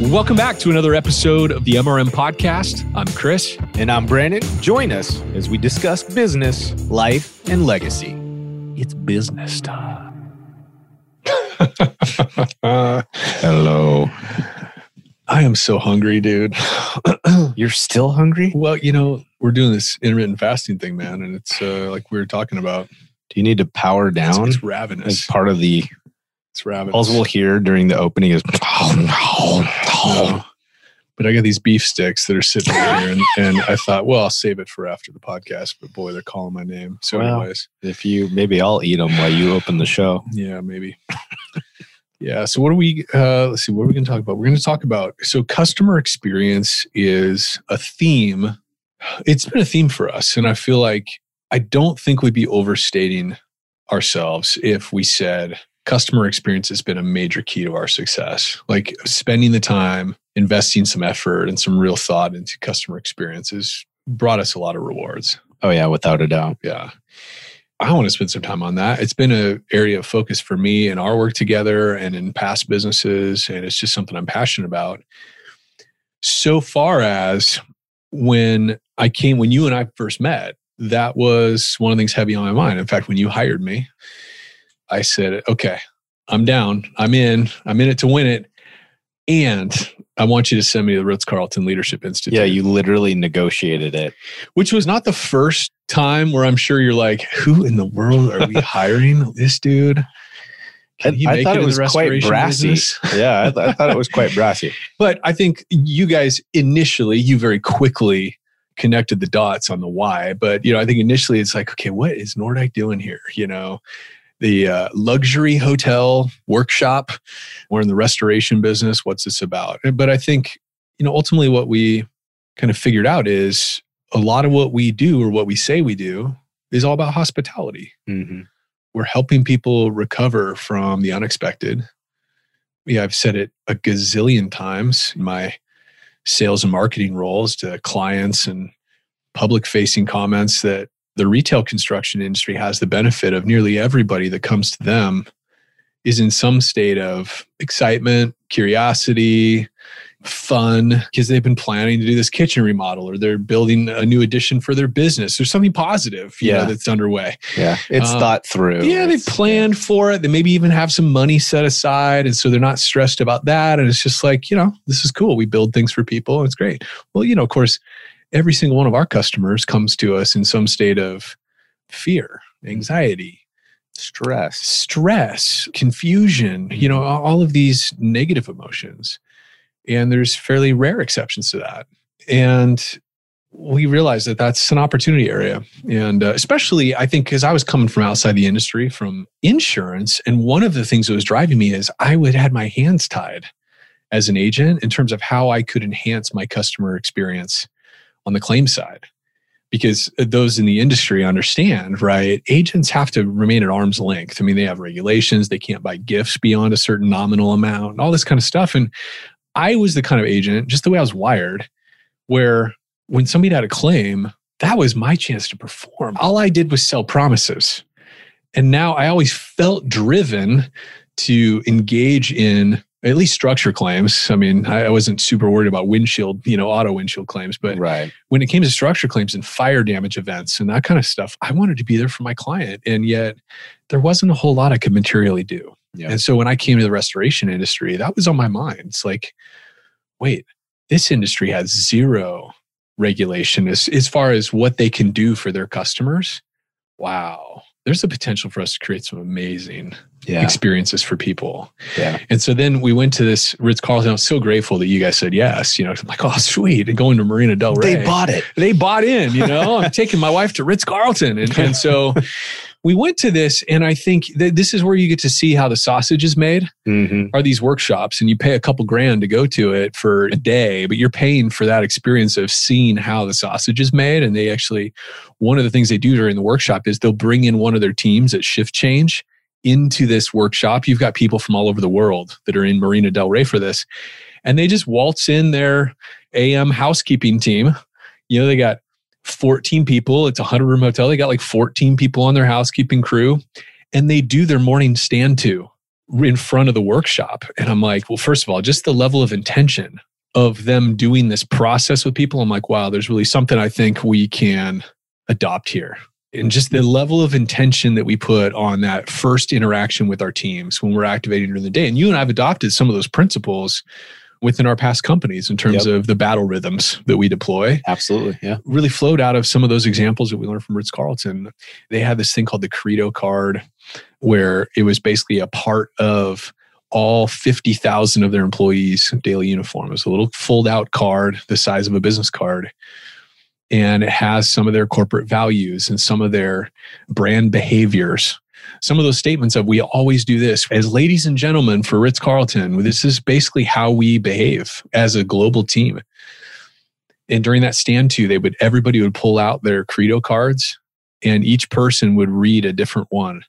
Welcome back to another episode of the MRM Podcast. I'm Chris. And I'm Brandon. Join us as we discuss business, life, and legacy. It's business time. Hello. I am so hungry, dude. You're still hungry? well, you know, we're doing this intermittent fasting thing, man, and it's uh, like we were talking about. Do you need to power down? it's As ravenous. As part of the It's ravenous. all we'll hear during the opening is No. But I got these beef sticks that are sitting here, and, and I thought, well, I'll save it for after the podcast. But boy, they're calling my name. So, Well. anyways, if you maybe I'll eat them while you open the show. yeah, maybe. yeah. So, what are we? Uh, let's see. What are we going to talk about? We're going to talk about. So, customer experience is a theme. It's been a theme for us, and I feel like I don't think we'd be overstating ourselves if we said customer experience has been a major key to our success. Like spending the time, investing some effort and some real thought into customer experiences brought us a lot of rewards. Oh yeah, without a doubt. Yeah. I want to spend some time on that. It's been an area of focus for me in our work together and in past businesses. And it's just something I'm passionate about. So far as when I came, when you and I first met, that was one of the things heavy on my mind. In fact, when you hired me, I said, okay, I'm down. I'm in. I'm in it to win it. And I want you to send me to the Ritz Carlton Leadership Institute Yeah, you literally negotiated it. which was not the first time where I'm sure you're like, who in the world are we hiring this dude? Can I, I thought it it was quite brassy. business? yeah, I, th- I thought it was quite brassy. But I think you guys initially, you very quickly connected the dots on the why. But you know, I think initially it's like, okay, what is Nordyke doing here? You know, the uh, luxury hotel workshop. We're in the restoration business. What's this about? But I think you know, ultimately, what we kind of figured out is a lot of what we do or what we say we do is all about hospitality. Mm-hmm. We're helping people recover from the unexpected. Yeah, I've said it a gazillion times in my sales and marketing roles to clients and public facing comments that the retail construction industry has the benefit of nearly everybody that comes to them is in some state of excitement, curiosity, fun because they've been planning to do this kitchen remodel or they're building a new addition for their business. There's something positive, you know, Yeah. that's underway. Yeah, it's Uh, thought through. Yeah, they've planned for it. They maybe even have some money set aside. And so they're not stressed about that. And it's just like, you know, this is cool. We build things for people. And it's great. Well, you know, of course, every single one of our customers comes to us in some state of fear, anxiety, stress. stress, confusion, you know, all of these negative emotions. And there's fairly rare exceptions to that. And we realized that that's an opportunity area. And uh, especially, I think, because I was coming from outside the industry, from insurance. And one of the things that was driving me is I would had my hands tied as an agent in terms of how I could enhance my customer experience on the claim side because uh, those in the industry understand, right? Agents have to remain at arm's length. I mean, they have regulations, they can't buy gifts beyond a certain nominal amount, and all this kind of stuff. And I was the kind of agent, just the way I was wired, where when somebody had a claim, that was my chance to perform. All I did was sell promises. And now I always felt driven to engage in at least structure claims. I mean, I wasn't super worried about windshield, you know, auto windshield claims, but right. when it came to structure claims and fire damage events and that kind of stuff, I wanted to be there for my client. And yet there wasn't a whole lot I could materially do. Yeah. And so when I came to the restoration industry, that was on my mind. It's like, wait, this industry has zero regulation as, as far as what they can do for their customers. Wow. There's a potential for us to create some amazing Yeah. experiences for people. Yeah. And so then we went to this Ritz Carlton. I was so grateful that you guys said yes. You know, I'm like, oh, sweet. And going to Marina Del Rey. They bought it. They bought in, you know, I'm taking my wife to Ritz Carlton. And, and so we went to this. And I think that this is where you get to see how the sausage is made Mm-hmm. are these workshops and you pay a couple grand to go to it for a day, but you're paying for that experience of seeing how the sausage is made. And they actually, one of the things they do during the workshop is they'll bring in one of their teams at shift change into this workshop. You've got people from all over the world that are in Marina Del Rey for this. And they just waltz in their AM housekeeping team. You know, they got 14 people. It's a 100 room hotel. They got like 14 people on their housekeeping crew. And they do their morning stand to in front of the workshop. And I'm like, well, first of all, just the level of intention of them doing this process with people, I'm like, wow, there's really something I think we can adopt here. And just the level of intention that we put on that first interaction with our teams when we're activating during the day. And you and I have adopted some of those principles within our past companies in terms yep. of the battle rhythms that we deploy. Absolutely. Yeah. Really flowed out of some of those examples that we learned from Ritz Carlton. They had this thing called the Credo card, where it was basically a part of all 50,000 of their employees' daily uniform. It was a little fold out card the size of a business card. And it has some of their corporate values and some of their brand behaviors. Some of those statements of we always do this as ladies and gentlemen for Ritz Carlton. This is basically how we behave as a global team. And during that stand to, they would everybody would pull out their credo cards and each person would read a different one.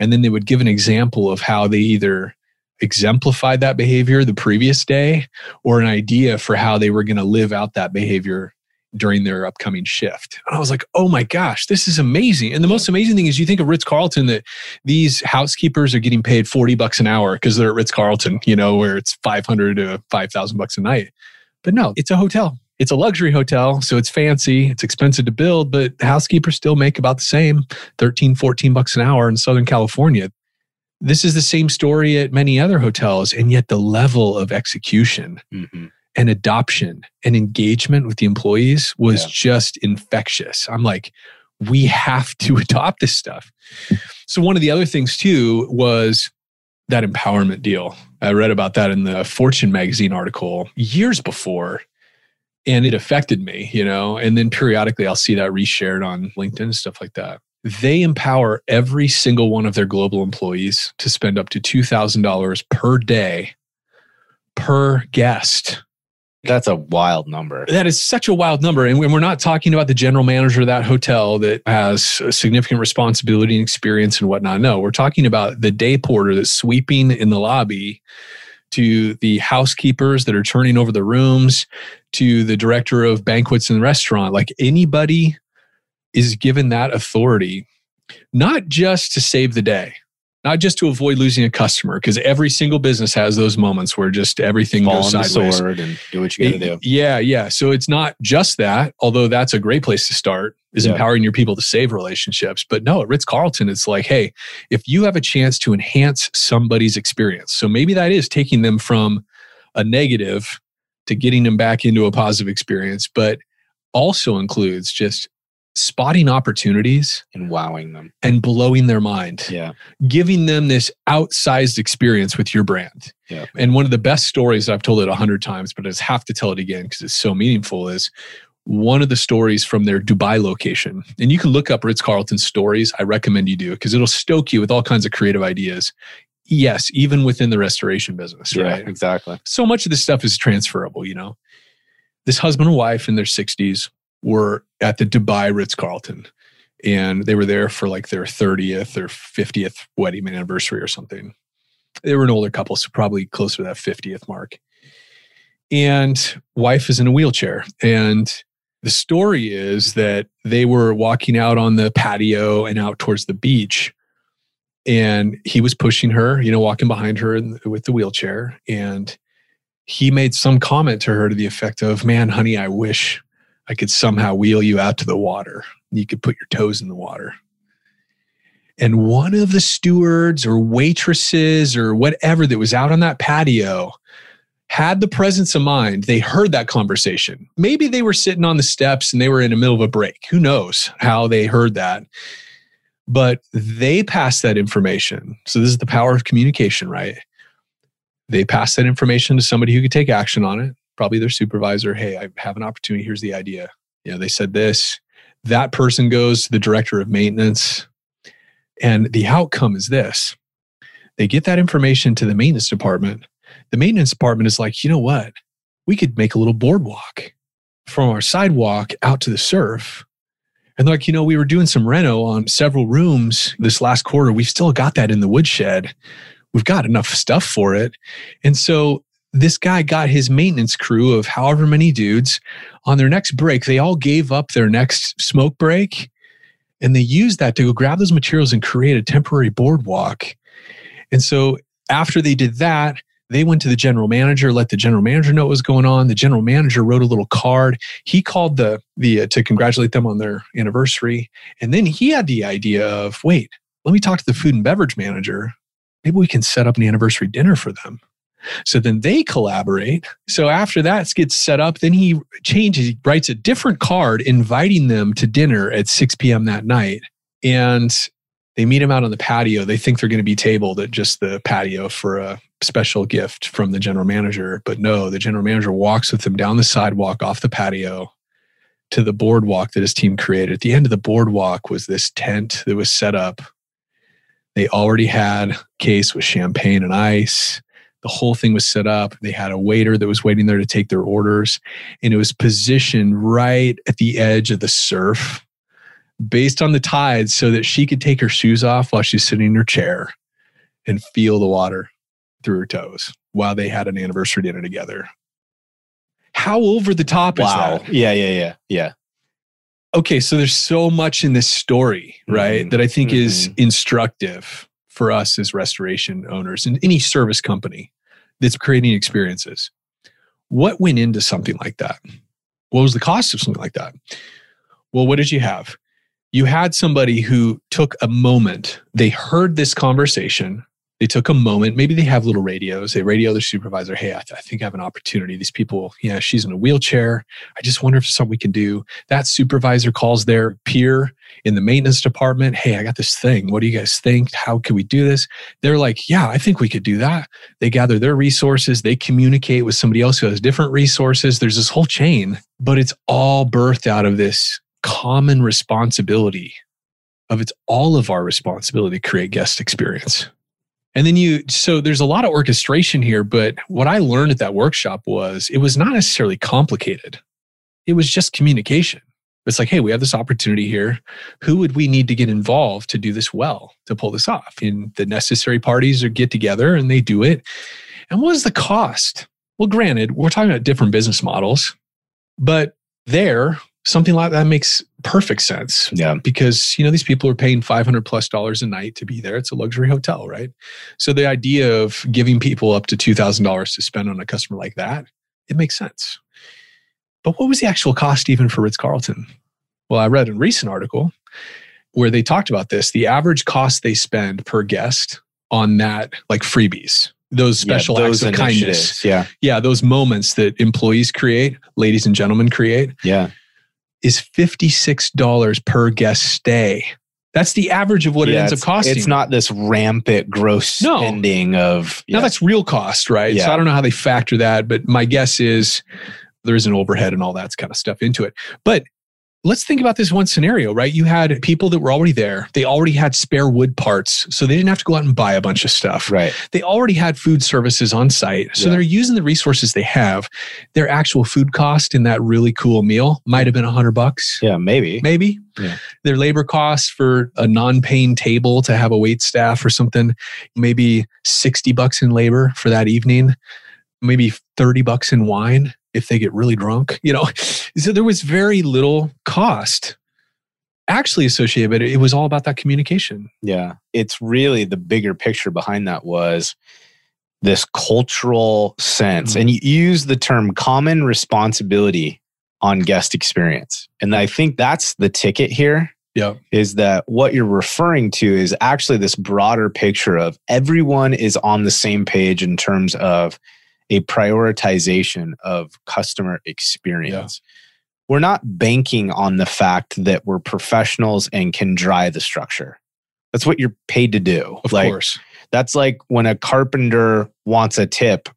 And then they would give an example of how they either exemplified that behavior the previous day or an idea for how they were going to live out that behavior during their upcoming shift. And I was like, oh my gosh, this is amazing. And the most amazing thing is you think of Ritz Carlton that these housekeepers are getting paid 40 bucks an hour because they're at Ritz Carlton, you know, where it's 500 to 5,000 bucks a night. But no, it's a hotel. It's a luxury hotel, so it's fancy, it's expensive to build, but housekeepers still make about the same 13, 14 bucks an hour in Southern California. This is the same story at many other hotels, and yet the level of execution mm-hmm. And adoption and engagement with the employees was yeah. just infectious. I'm like, we have to adopt this stuff. So, one of the other things too was that empowerment deal. I read about that in the Fortune magazine article years before and it affected me, you know. And then periodically I'll see that reshared on LinkedIn and stuff like that. They empower every single one of their global employees to spend up to $2,000 per day per guest. That's a wild number. That is such a wild number. And we're not talking about the general manager of that hotel that has significant responsibility and experience and whatnot. No, we're talking about the day porter that's sweeping in the lobby to the housekeepers that are turning over the rooms, to the director of banquets and restaurant. Like anybody is given that authority, not just to save the day, not just to avoid losing a customer, because every single business has those moments where just everything Fall goes sideways. and do what you got to do. Yeah, yeah. So it's not just that, although that's a great place to start, is yeah. empowering your people to save relationships. But no, at Ritz Carlton, it's like, hey, if you have a chance to enhance somebody's experience, so maybe that is taking them from a negative to getting them back into a positive experience, but also includes just spotting opportunities and wowing them and blowing their mind. Yeah. Giving them this outsized experience with your brand. Yeah. And one of the best stories I've told it a hundred times, but I just have to tell it again because it's so meaningful is one of the stories from their Dubai location. And you can look up Ritz Carlton stories. I recommend you do because it'll stoke you with all kinds of creative ideas. Yes, even within the restoration business, yeah, right? Exactly. So much of this stuff is transferable, you know. This husband and wife in their 60s were at the Dubai Ritz Carlton. And they were there for like their 30th or 50th wedding anniversary or something. They were an older couple, so probably closer to that 50th mark. And wife is in a wheelchair. And the story is that they were walking out on the patio and out towards the beach. And he was pushing her, you know, walking behind her with the wheelchair. And he made some comment to her to the effect of, Man, honey, I wish I could somehow wheel you out to the water. You could put your toes in the water. And one of the stewards or waitresses or whatever that was out on that patio had the presence of mind. They heard that conversation. Maybe they were sitting on the steps and they were in the middle of a break. Who knows how they heard that? But they passed that information. So, this is the power of communication, right? They passed that information to somebody who could take action on it probably their supervisor, hey, I have an opportunity. Here's the idea. You know, they said this. That person goes to the director of maintenance. And the outcome is this they get that information to the maintenance department. The maintenance department is like, you know what? We could make a little boardwalk from our sidewalk out to the surf. And like, you know, we were doing some reno on several rooms this last quarter. We've still got that in the woodshed. We've got enough stuff for it. And so this guy got his maintenance crew of however many dudes on their next break. They all gave up their next smoke break and they used that to go grab those materials and create a temporary boardwalk. And so After they did that, they went to the general manager, let the general manager know what was going on. The general manager wrote a little card. He called the the uh, to congratulate them on their anniversary, and then he had the idea of, wait, let me talk to the food and beverage manager. Maybe we can set up an anniversary dinner for them. So then they collaborate. So after that gets set up, then he changes, he writes a different card inviting them to dinner at 6 p.m. that night. And they meet him out on the patio. They think they're going to be tabled at just the patio for a special gift from the general manager. But no, the general manager walks with them down the sidewalk off the patio to the boardwalk that his team created. At the end of the boardwalk was this tent that was set up. They already had a case with champagne and ice. The whole thing was set up. They had a waiter that was waiting there to take their orders, and it was positioned right at the edge of the surf based on the tides so that she could take her shoes off while she's sitting in her chair and feel the water through her toes while they had an anniversary dinner together. How over the top wow. is that? Yeah, yeah, yeah, yeah. Okay, so there's so much in this story, right, Mhm. that I think is Mhm. instructive for us as restoration owners and any service company that's creating experiences. What went into something like that? What was the cost of something like that? Well, what did you have? You had somebody who took a moment, they heard this conversation, they took a moment, maybe they have little radios, they radio their supervisor, hey, I, th- I think I have an opportunity. These people, yeah, she's in a wheelchair. I just wonder if something we can do. That supervisor calls their peer in the maintenance department, hey, I got this thing. What do you guys think? How can we do this? They're like, yeah, I think we could do that. They gather their resources, they communicate with somebody else who has different resources. There's this whole chain, but it's all birthed out of this common responsibility of it's all of our responsibility to create guest experience. And then you, so there's a lot of orchestration here, but what I learned at that workshop was it was not necessarily complicated. It was just communication. It's like, hey, we have this opportunity here. Who would we need to get involved to do this well, to pull this off? And the necessary parties are get together and they do it. And what is the cost? Well, granted, we're talking about different business models, but there, something like that makes perfect sense Yeah. because you know these people are paying 500 plus dollars a night to be there it's a luxury hotel right so the idea of giving people up to $2000 to spend on a customer like that it makes sense but what was the actual cost even for ritz-carlton well i read a recent article where they talked about this the average cost they spend per guest on that like freebies those special yeah, acts of kindness. Yeah. yeah those moments that employees create ladies and gentlemen create Yeah. Is $56 per guest stay. That's the average of what it ends up costing. It's not this rampant gross No. spending of Now that's real cost, right? Yeah. So I don't know how they factor that, but my guess is there's an overhead and all that kind of stuff into it. But let's think about this one scenario, right? You had people that were already there. They already had spare wood parts, so they didn't have to go out and buy a bunch of stuff. right. They already had food services on site. So Yeah. they're using the resources they have. Their actual food cost in that really cool meal might have been a hundred bucks. Yeah, maybe. maybe. Yeah. Their labor costs for a non-paying table to have a wait staff or something, maybe 60 bucks in labor for that evening, maybe 30 bucks in wine if they get really drunk, you know. So there was very little cost actually associated, but it was all about that communication. Yeah. It's really the bigger picture behind that was this cultural sense. Mhm. And you use the term common responsibility on guest experience. And I think that's the ticket here Yeah. is that what you're referring to is actually this broader picture of everyone is on the same page in terms of a prioritization of customer experience. We're not banking on the fact that we're professionals and can drive the structure. That's what you're paid to do. Of like, course. That's like when a carpenter wants a tip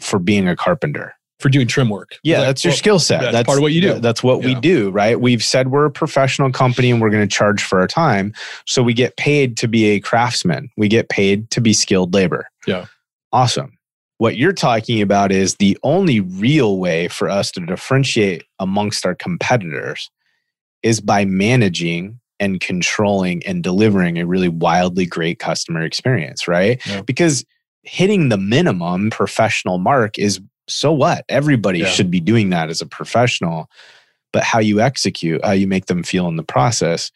for being a carpenter. For doing trim work. Yeah, Like, that's your well, skill set. that's part of what you do. th- That's what we do, right? We've said we're a professional company and we're going to charge for our time. So we get paid to be a craftsman. We get paid to be skilled labor. Yeah. Awesome. What you're talking about is the only real way for us to differentiate amongst our competitors is by managing and controlling and delivering a really wildly great customer experience, right? Yeah. Because hitting the minimum professional mark is so what? Everybody Yeah. should be doing that as a professional. But how you execute, how you make them feel in the process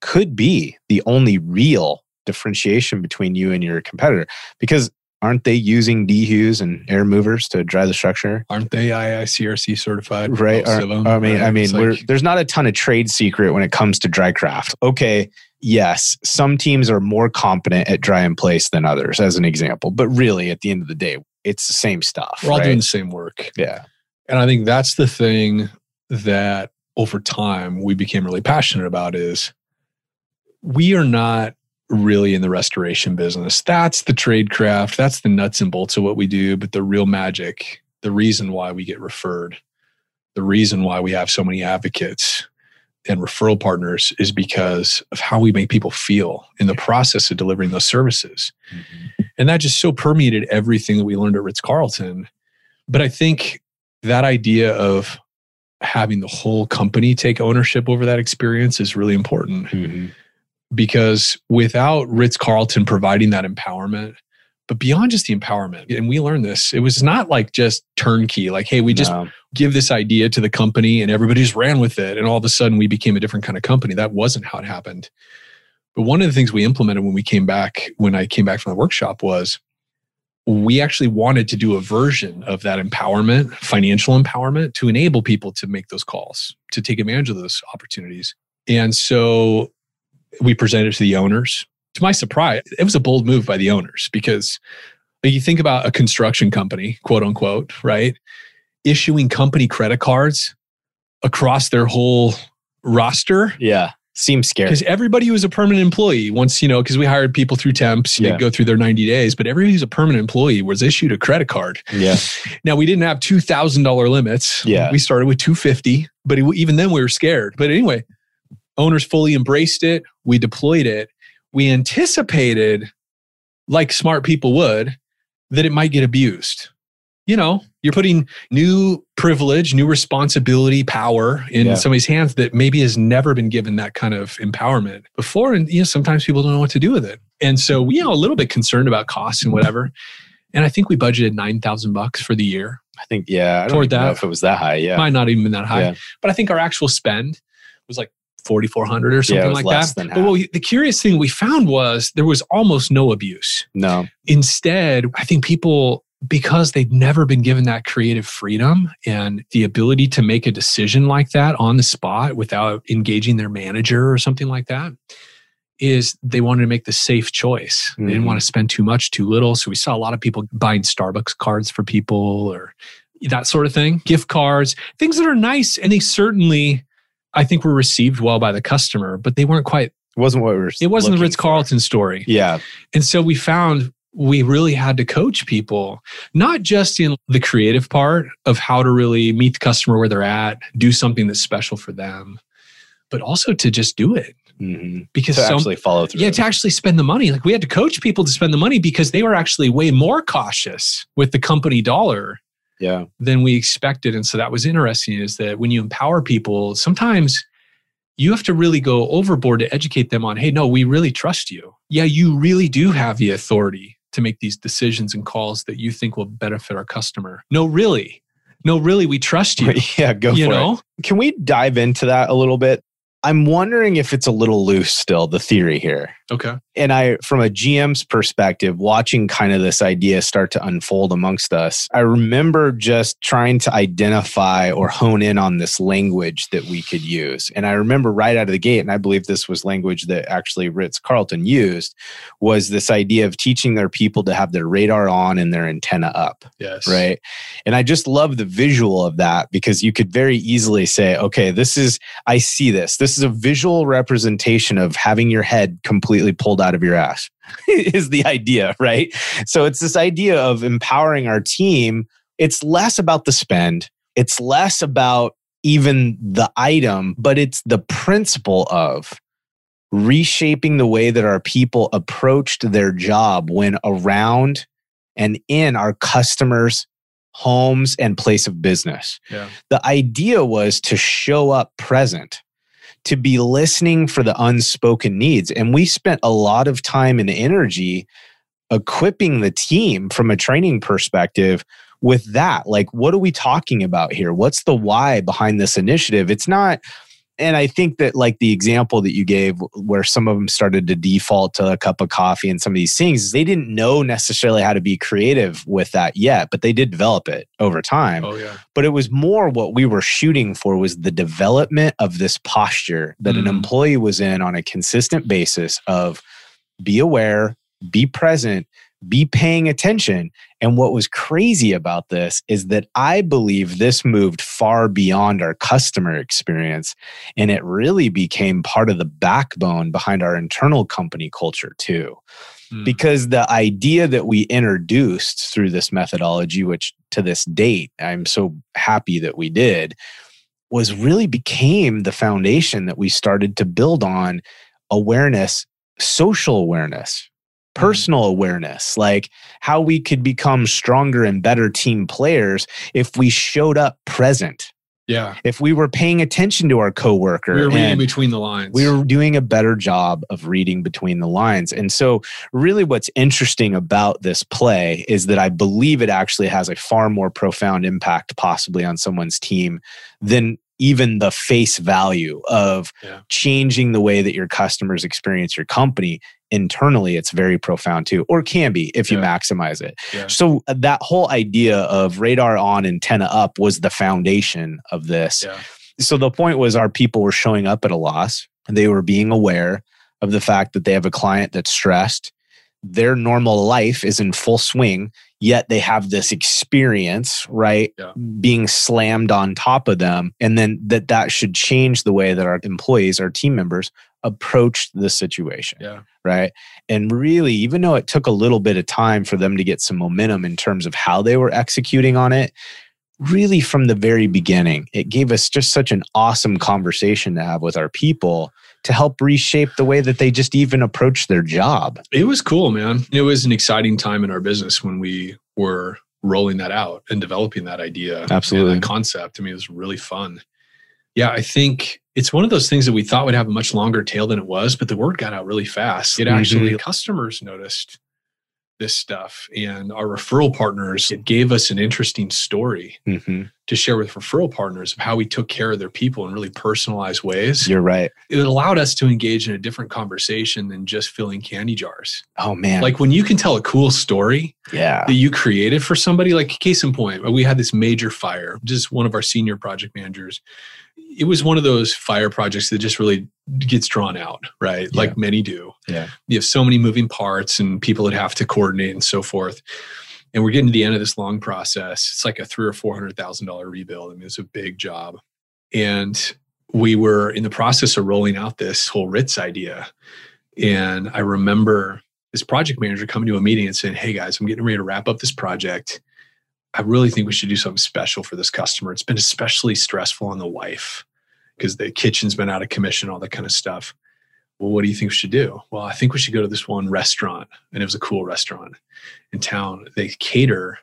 could be the only real differentiation between you and your competitor. Because aren't they using dehus and air movers to dry the structure? Aren't they IICRC certified? Right. Them, I mean, right? I mean, we're, like- there's not a ton of trade secret when it comes to dry craft. Okay, yes, some teams are more competent at dry in place than others, as an example. But really, at the end of the day, it's the same stuff. we're all right? doing the same work. yeah. And I think that's the thing that over time we became really passionate about is we are not really in the restoration business. That's the trade craft. That's the nuts and bolts of what we do. But the real magic, the reason why we get referred, the reason why we have so many advocates and referral partners is because of how we make people feel in the process of delivering those services. And that just so permeated everything that we learned at Ritz Carlton. But I think that idea of having the whole company take ownership over that experience is really important Mhm. Because without Ritz Carlton providing that empowerment, but beyond just the empowerment, and we learned this, it was not like just turnkey, like, hey, we just No. give this idea to the company and everybody just ran with it. And all of a sudden we became a different kind of company. That wasn't how it happened. But one of the things we implemented when we came back, when I came back from the workshop, was we actually wanted to do a version of that empowerment, financial empowerment, to enable people to make those calls, to take advantage of those opportunities. And so we presented to the owners. To my surprise, it was a bold move by the owners because you think about a construction company, quote unquote, right? Issuing company credit cards across their whole roster Yeah. Seems scary. because everybody who was a permanent employee once you know because we hired people through temps you Yeah. go through their 90 days but everybody who's a permanent employee was issued a credit card Yeah. now we didn't have $2000 limits Yeah. we started with 250 but even then we were scared but anyway owners fully embraced it we deployed it we anticipated like smart people would that it might get abused you know you're putting new privilege new responsibility power in Yeah. somebody's hands that maybe has never been given that kind of empowerment before and you know sometimes people don't know what to do with it and so we you know a little bit concerned about costs and whatever and i think we budgeted 9000 bucks for the year I think, yeah. I don't Toward even know that. if it was that high. Yeah. might not even been that high Yeah. but i think our actual spend was like 4400 or Yeah, something was like that but what we, the curious thing we found was there was almost no abuse No. instead, I think people, because they've never been given that creative freedom and the ability to make a decision like that on the spot without engaging their manager or something like that, is they wanted to make the safe choice. They didn't Mhm. want to spend too much, too little. So we saw a lot of people buying Starbucks cards for people or that sort of thing, gift cards, things that are nice. And they certainly, I think, were received well by the customer, but they weren't quite, It wasn't what we were it wasn't the Ritz Carlton story. Yeah. And so we found we really had to coach people, not just in the creative part of how to really meet the customer where they're at, do something that's special for them, but also to just do it. hmm Because To some, actually follow through. yeah, to actually spend the money. Like we had to coach people to spend the money because they were actually way more cautious with the company dollar yeah. than we expected. And so that was interesting is that when you empower people, sometimes you have to really go overboard to educate them on, hey, no, we really trust you. Yeah, you really do have the authority to make these decisions and calls that you think will benefit our customer. No, really. No, really, we trust you. yeah. Go you for know? it. Can we dive into that a little bit? I'm wondering if it's a little loose still, the theory here. Okay. And I, from a GM's perspective, watching kind of this idea start to unfold amongst us, I remember just trying to identify or hone in on this language that we could use. And I remember right out of the gate, and I believe this was language that actually Ritz Carlton used, was this idea of teaching their people to have their radar on and their antenna up Yes. right? And I just love the visual of that because you could very easily say, okay, this is, I see this. This is a visual representation of having your head completely pulled out of your ass, is the idea, right? So it's this idea of empowering our team. It's less about the spend, it's less about even the item, but it's the principle of reshaping the way that our people approached their job when around and in our customers' homes and place of business. Yeah. The idea was to show up present, to be listening for the unspoken needs. And we spent a lot of time and energy equipping the team from a training perspective with that. Like, what are we talking about here? What's the why behind this initiative? It's not, And I think that, like the example that you gave, where some of them started to default to a cup of coffee and some of these things, they didn't know necessarily how to be creative with that yet, but they did develop it over time. Oh, yeah. But it was more what we were shooting for was the development of this posture that an Mm. employee was in on a consistent basis of be aware, be present, be paying attention. And what was crazy about this is that I believe this moved far beyond our customer experience and it really became part of the backbone behind our internal company culture too Mm. because the idea that we introduced through this methodology which to this date i'm so happy that we did was really became the foundation that we started to build on awareness social awareness personal awareness like how we could become stronger and better team players if we showed up present yeah. if we were paying attention to our coworker We were reading between the lines. we were doing a better job of reading between the lines. And so, really, what's interesting about this play is that I believe it actually has a far more profound impact, possibly on someone's team, than even the face value of Yeah. changing the way that your customers experience your company. Internally, it's very profound too, or can be if you Yeah. maximize it. Yeah. So, uh, that whole idea of radar on, antenna up was the foundation of this so the point was our people were showing up at a loss and they were being aware of the fact that they have a client that's stressed their normal life is in full swing yet they have this experience right Yeah. being slammed on top of them and then that that should change the way that our employees our team members approach the situation Yeah. right and really even though it took a little bit of time for them to get some momentum in terms of how they were executing on it really from the very beginning it gave us just such an awesome conversation to have with our people to help reshape the way that they just even approach their job It was cool, man. It was an exciting time in our business when we were rolling that out and developing that idea. Absolutely. that concept. I mean, it was really fun. Yeah, I think it's one of those things that we thought would have a much longer tail than it was, but the word got out really fast. It actually, customers noticed this stuff, and our referral partners, it gave us an interesting story hmm to share with referral partners of how we took care of their people in really personalized ways. you're right It allowed us to engage in a different conversation than just filling candy jars. oh man Like when you can tell a cool story yeah that you created for somebody, like case in point, we had this major fire, just one of our senior project managers. It was one of those fire projects that just really gets drawn out, right? Yeah. Like many do. Yeah. You have so many moving parts and people that have to coordinate and so forth. And we're getting to the end of this long process. It's like a three or four hundred thousand dollar rebuild. I mean, it's a big job. And we were in the process of rolling out this whole Ritz idea. And I remember this project manager coming to a meeting and saying, Hey guys, I'm getting ready to wrap up this project. I really think we should do something special for this customer. It's been especially stressful on the wife because the kitchen's been out of commission, all that kind of stuff. Well, what do you think we should do? Well, I think we should go to this one restaurant. And it was a cool restaurant in town. They cater,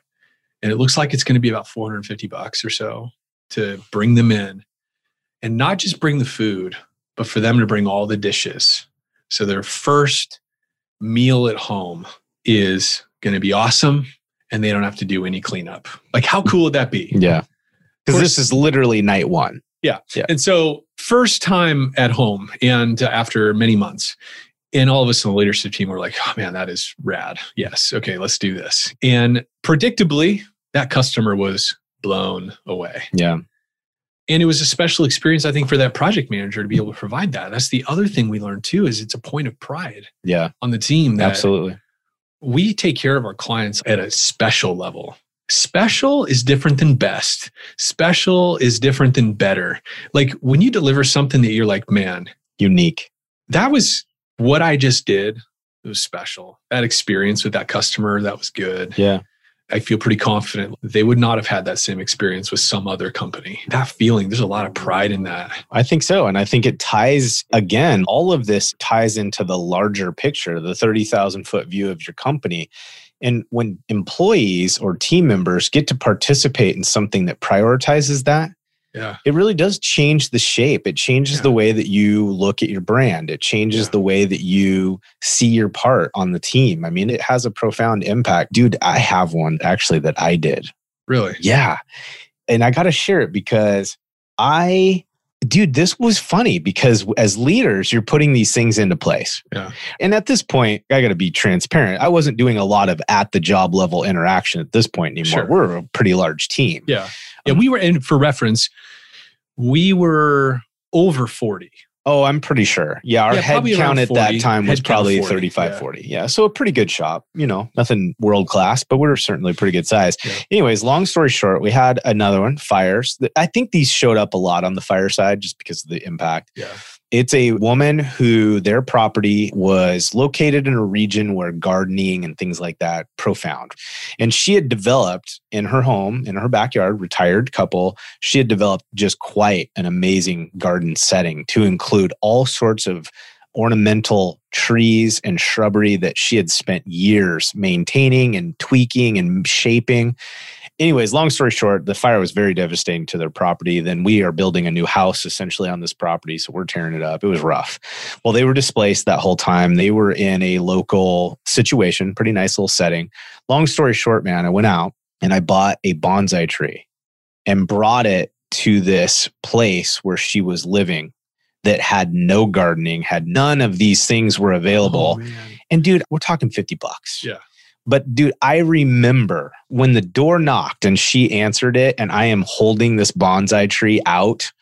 and it looks like it's going to be about 450 bucks or so to bring them in and not just bring the food, but for them to bring all the dishes. So their first meal at home is going to be awesome and they don't have to do any cleanup. Like, how cool would that be? yeah because this is literally night one And so, first time at home, and uh, after many months, and all of us in the leadership team were like, oh man, that is rad. Yes. Okay, let's do this. And predictably, that customer was blown away. yeah And it was a special experience, I think, for that project manager to be able to provide that. That's the other thing we learned too, is it's a point of pride yeah on the team that absolutely we take care of our clients at a special level. Special is different than best. Special is different than better. Like when you deliver something that you're like, man, unique that was what I just did. It was special. That experience with that customer, that was good. yeah I feel pretty confident they would not have had that same experience with some other company. That feeling, there's a lot of pride in that. I think so. And I think it ties, again, all of this ties into the larger picture, the 30,000 foot view of your company. And when employees or team members get to participate in something that prioritizes that, Yeah. it really does change the shape. It changes Yeah. the way that you look at your brand. It changes Yeah. the way that you see your part on the team. I mean, it has a profound impact. Dude, I have one actually that I did. Really? Yeah. And I got to share it because I dude, this was funny because as leaders, you're putting these things into place. Yeah. And at this point, I got to be transparent. I wasn't doing a lot of at the job level interaction at this point anymore. Sure. We're a pretty large team. Yeah. Yeah. Um, we were, and for reference, we were over 40. Oh, I'm pretty sure. Yeah, our Yeah, head count at that time was head count of probably 40, 35, yeah. 40. Yeah. So a pretty good shop, you know, nothing world class, but we're certainly pretty good size. Yeah. Anyways, long story short, we had another one, fires. I think these showed up a lot on the fire side just because of the impact. Yeah. It's a woman who their property was located in a region where gardening and things like that profound. And she had developed in her home, in her backyard, retired couple, she had developed just quite an amazing garden setting to include all sorts of ornamental trees and shrubbery that she had spent years maintaining and tweaking and shaping. Anyways, long story short, the fire was very devastating to their property. Then we are building a new house essentially on this property. So we're tearing it up. It was rough. Well, they were displaced that whole time. They were in a local situation, pretty nice little setting. Long story short, man, I went out and I bought a bonsai tree and brought it to this place where she was living that had no gardening, had none of these things were available. Oh. And dude, we're talking 50 bucks. Yeah. But dude, I remember when the door knocked and she answered it, and I am holding this bonsai tree out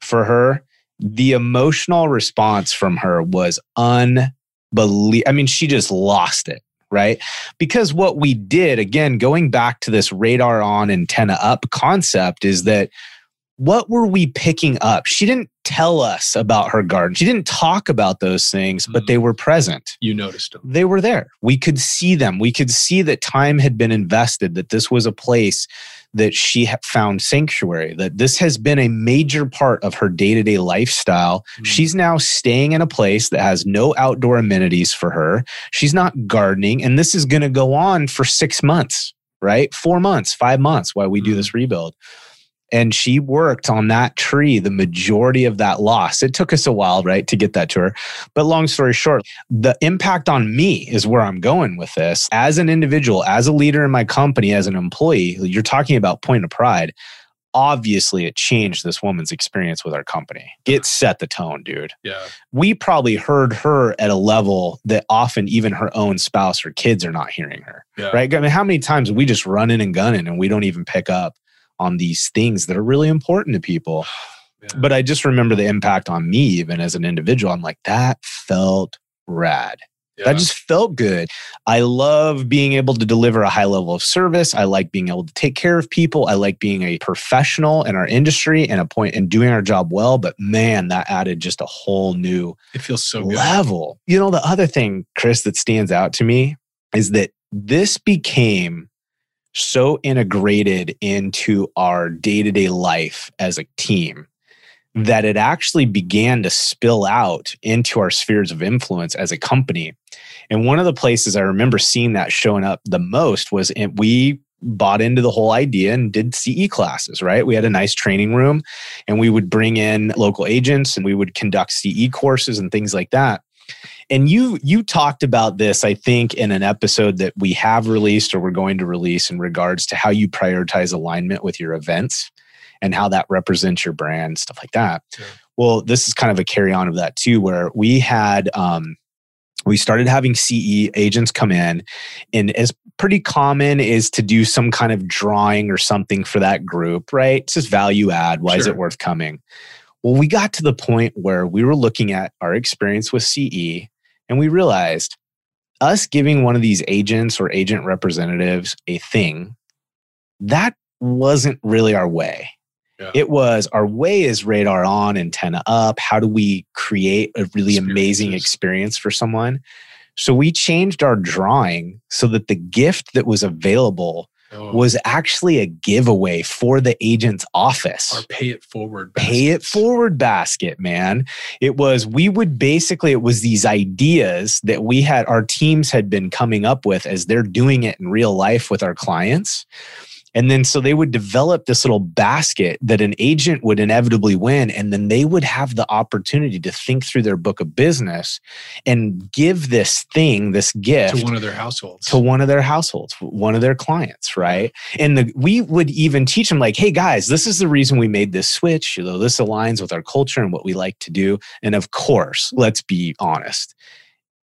for her. The emotional response from her was unbelievable. I mean, she just lost it, right? Because what we did, again, going back to this radar on, antenna up concept, is that what were we picking up? She didn't tell us about her garden. She didn't talk about those things, but they were present You noticed them. they were there. We could see them. We could see that time had been invested, that this was a place that she found sanctuary, that this has been a major part of her day to day lifestyle. Mhm. She's now staying in a place that has no outdoor amenities for her. She's not gardening, and this is going to go on for six months, right? Four months, five months while we do Mhm. this rebuild. And she worked on that tree the majority of that loss. It took us a while, right, to get that to her. But long story short, the impact on me is where I'm going with this. As an individual, as a leader in my company, as an employee, you're talking about point of pride. Obviously, it changed this woman's experience with our company. It set the tone, dude. Yeah. We probably heard her at a level that often even her own spouse or kids are not hearing her, Yeah. right? I mean, how many times we just run in and gunning and we don't even pick up on these things that are really important to people? Man. But I just remember the impact on me, even as an individual. I'm like, that felt rad. yeah. That just felt good. I love being able to deliver a high level of service. I like being able to take care of people. I like being a professional in our industry and a point and doing our job well. But man, that added just a whole new it feels so good. level. You know, the other thing, Chris, that stands out to me is that this became so integrated into our day to day life as a team that it actually began to spill out into our spheres of influence as a company. And one of the places I remember seeing that showing up the most was we bought into the whole idea and did CE classes, right? We had a nice training room and we would bring in local agents and we would conduct CE courses and things like that. And you you talked about this I think in an episode that we have released or we're going to release in regards to how you prioritize alignment with your events and how that represents your brand stuff like that. Sure. Well, this is kind of a carry on of that too where we had um we started having CE agents come in and as pretty common is to do some kind of drawing or something for that group, right? It's just value add. Why is it worth coming? Well, we got to the point where we were looking at our experience with CE and we realized us giving one of these agents or agent representatives a thing, that wasn't really our way. Yeah. It was our way is radar on, antenna up. How do we create a really amazing experience for someone? So we changed our drawing so that the gift that was available Oh, was actually a giveaway for the agent's office. Our pay it forward. pay it forward basket man. It was we would basically it was these ideas that we had our teams had been coming up with as they're doing it in real life with our clients And then so they would develop this little basket that an agent would inevitably win. And then they would have the opportunity to think through their book of business and give this thing, this gift to one of their households. To one of their households, one of their clients, right? And the, we would even teach them, like, hey guys, this is the reason we made this switch. You know, this aligns with our culture and what we like to do. And of course, let's be honest,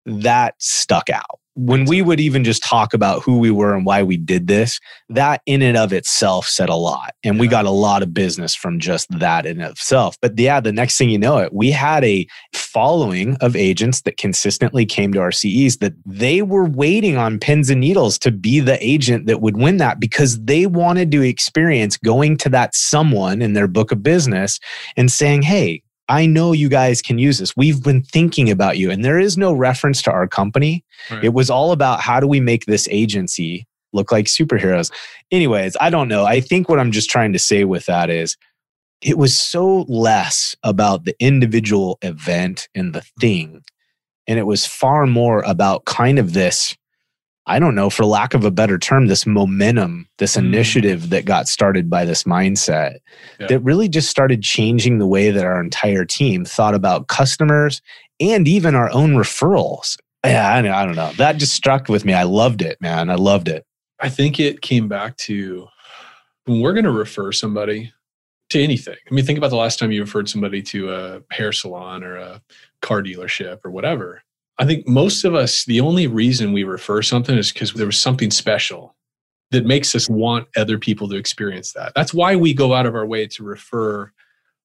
that stuck out when we would even just talk about who we were and why we did this, that in and of itself said a lot. And we got a lot of business from just that in itself. But yeah, the next thing you know it, we had a following of agents that consistently came to our CEs that they were waiting on pins and needles to be the agent that would win that because they wanted to experience going to that someone in their book of business and saying, Hey, I know you guys can use this. We've been thinking about you. And there is no reference to our company. Right. It was all about how do we make this agency look like superheroes. Anyways, I don't know. I think what I'm just trying to say with that is it was so less about the individual event and the thing. And it was far more about kind of this I don't know, for lack of a better term, this momentum, this mm. initiative that got started by this mindset yeah. that really just started changing the way that our entire team thought about customers and even our own referrals. Yeah, I, I don't know. That just struck with me. I loved it, man. I loved it. I think it came back to when we're going to refer somebody to anything. I mean, think about the last time you referred somebody to a hair salon or a car dealership or whatever I think most of us, the only reason we refer something is because there was something special that makes us want other people to experience that. That's why we go out of our way to refer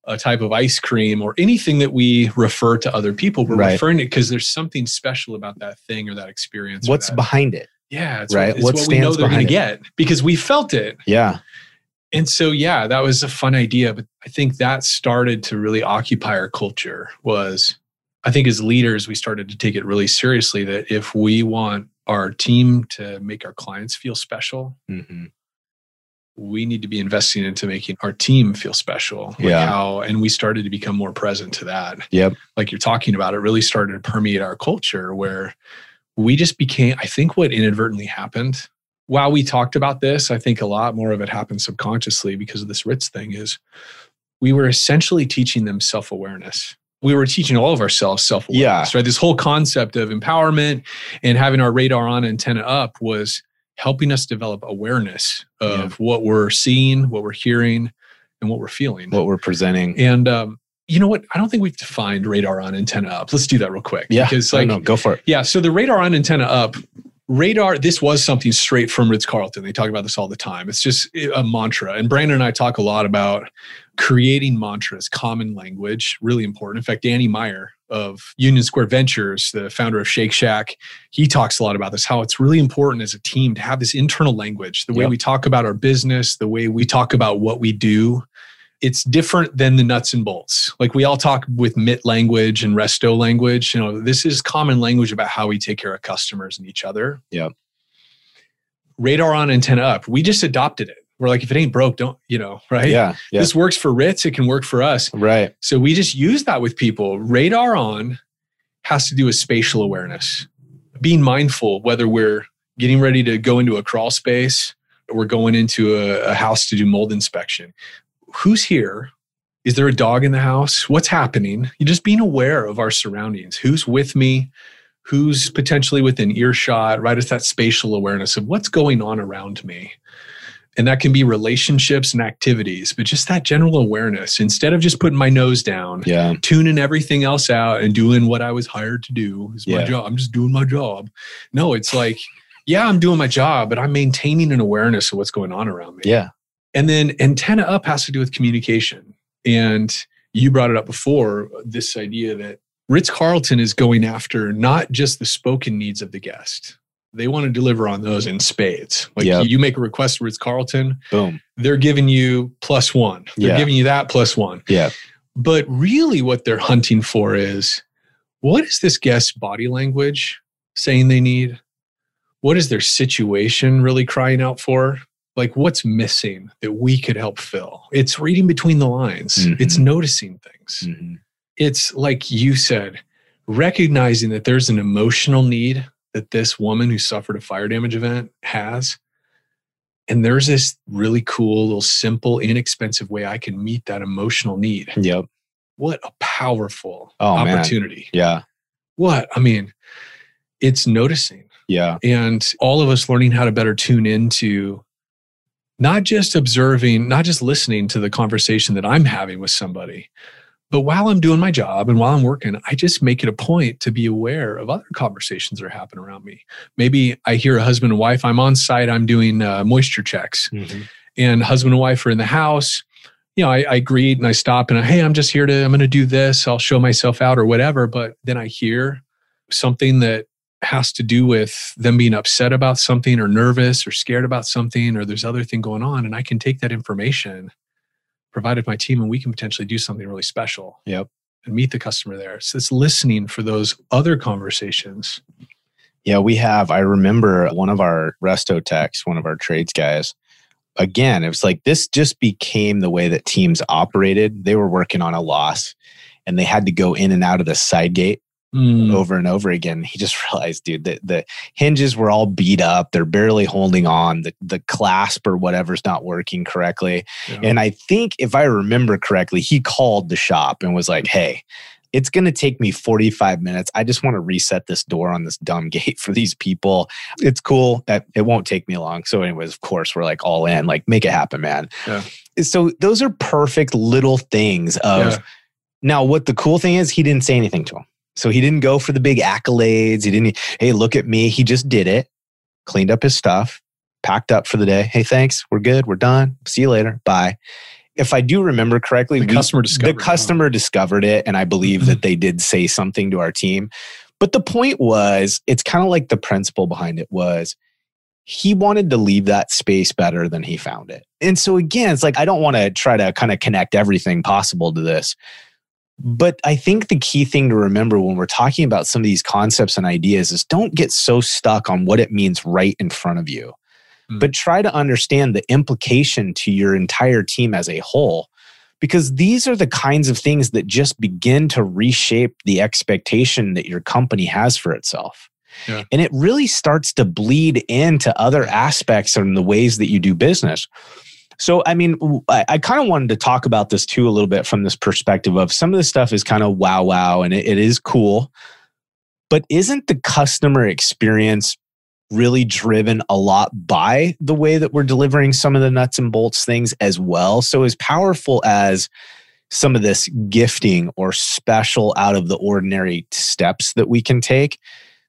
a type of ice cream or anything that we refer to other people. We're right. referring it because there's something special about that thing or that experience. What's that. behind it? Yeah, it's right. What, it's what, what we know they're going to get because we felt it. Yeah. And so, yeah, that was a fun idea. But I think that started to really occupy our culture was I think as leaders, we started to take it really seriously that if we want our team to make our clients feel special, mm-hmm. we need to be investing into making our team feel special. Like yeah. How, and we started to become more present to that. Yep. Like you're talking about, it really started to permeate our culture where we just became, I think what inadvertently happened while we talked about this, I think a lot more of it happened subconsciously because of this Ritz thing is we were essentially teaching them self awareness we were teaching all of ourselves self awareness, yeah. right? This whole concept of empowerment and having our radar on antenna up was helping us develop awareness of yeah. what we're seeing, what we're hearing, and what we're feeling, what we're presenting. And um, you know what? I don't think we've defined radar on antenna up. Let's do that real quick. Yeah, because like, no, go for it. Yeah, so the radar on antenna up radar this was something straight from ritz-carlton they talk about this all the time it's just a mantra and brandon and i talk a lot about creating mantras common language really important in fact danny meyer of union square ventures the founder of shake shack he talks a lot about this how it's really important as a team to have this internal language the way yep. we talk about our business the way we talk about what we do it's different than the nuts and bolts. Like we all talk with MIT language and resto language. You know, this is common language about how we take care of customers and each other. Yeah. Radar on, antenna up. We just adopted it. We're like, if it ain't broke, don't, you know, right? Yeah, yeah. This works for Ritz. It can work for us. Right. So we just use that with people. Radar on has to do with spatial awareness, being mindful whether we're getting ready to go into a crawl space or we're going into a, a house to do mold inspection who's here? Is there a dog in the house? What's happening? You're just being aware of our surroundings. Who's with me? Who's potentially within earshot? Right? It's that spatial awareness of what's going on around me. And that can be relationships and activities, but just that general awareness instead of just putting my nose down, yeah. tuning everything else out and doing what I was hired to do is yeah. my job. I'm just doing my job. No, it's like, yeah, I'm doing my job, but I'm maintaining an awareness of what's going on around me. Yeah. And then antenna up has to do with communication. And you brought it up before this idea that Ritz Carlton is going after not just the spoken needs of the guest. They want to deliver on those in spades. Like yep. you make a request to Ritz Carlton, boom. They're giving you plus one. They're yeah. giving you that plus one. Yeah. But really, what they're hunting for is what is this guest's body language saying they need? What is their situation really crying out for? like what's missing that we could help fill it's reading between the lines mm-hmm. it's noticing things mm-hmm. it's like you said recognizing that there's an emotional need that this woman who suffered a fire damage event has And there's this really cool, little simple, inexpensive way I can meet that emotional need. Yep. What a powerful Oh, man. opportunity. Yeah. What? I mean, it's noticing Yeah. and all of us learning how to better tune into not just observing, not just listening to the conversation that I'm having with somebody, but while I'm doing my job and while I'm working, I just make it a point to be aware of other conversations that are happening around me. Maybe I hear a husband and wife, I'm on site, I'm doing uh, moisture checks, and husband and wife are in the house. You know, I, I greet and I stop and I, hey, I'm just here to, I'm going to do this. I'll show myself out or whatever. But then I hear something that has to do with them being upset about something or nervous or scared about something or there's other thing going on and i can take that information provided my team and we can potentially do something really special Yep. and meet the customer there so it's listening for those other conversations Yeah, we have. I remember one of our resto techs, one of our trades guys. Again, it was like this just became the way that teams operated. They were working on a loss and they had to go in and out of the side gate Mm, over and over again. He just realized, dude, that the hinges were all beat up. They're barely holding on. The the clasp or whatever's not working correctly. yeah. And I think if I remember correctly, he called the shop and was like, hey, it's going to take me 45 minutes. I just want to reset this door on this dumb gate for these people. It's cool. That it won't take me long. So, anyways, of course, we're like all in, like, make it happen, man. Yeah. So, those are perfect little things of Yeah. now, what the cool thing is, he didn't say anything to him. So, he didn't go for the big accolades. He didn't, hey, look at me. He just did it, cleaned up his stuff, packed up for the day. Hey, thanks. We're good. We're done. See you later. Bye. If I do remember correctly, the we- customer discovered the it, customer discovered it, and I believe mm-hmm. that they did say something to our team. But the point was, it's kind of like the principle behind it was he wanted to leave that space better than he found it. And so again, it's like I don't want to try to kind of connect everything possible to this. But I think the key thing to remember when we're talking about some of these concepts and ideas is don't get so stuck on what it means right in front of you, Mm. but try to understand the implication to your entire team as a whole. Because these are the kinds of things that just begin to reshape the expectation that your company has for itself. Yeah. And it really starts to bleed into other aspects and the ways that you do business. So, I mean, I kind of wanted to talk about this too a little bit from this perspective of some of this stuff is kind of wow, wow, and it, it is cool. But isn't the customer experience really driven a lot by the way that we're delivering some of the nuts and bolts things as well? So, as powerful as some of this gifting or special out of the ordinary steps that we can take,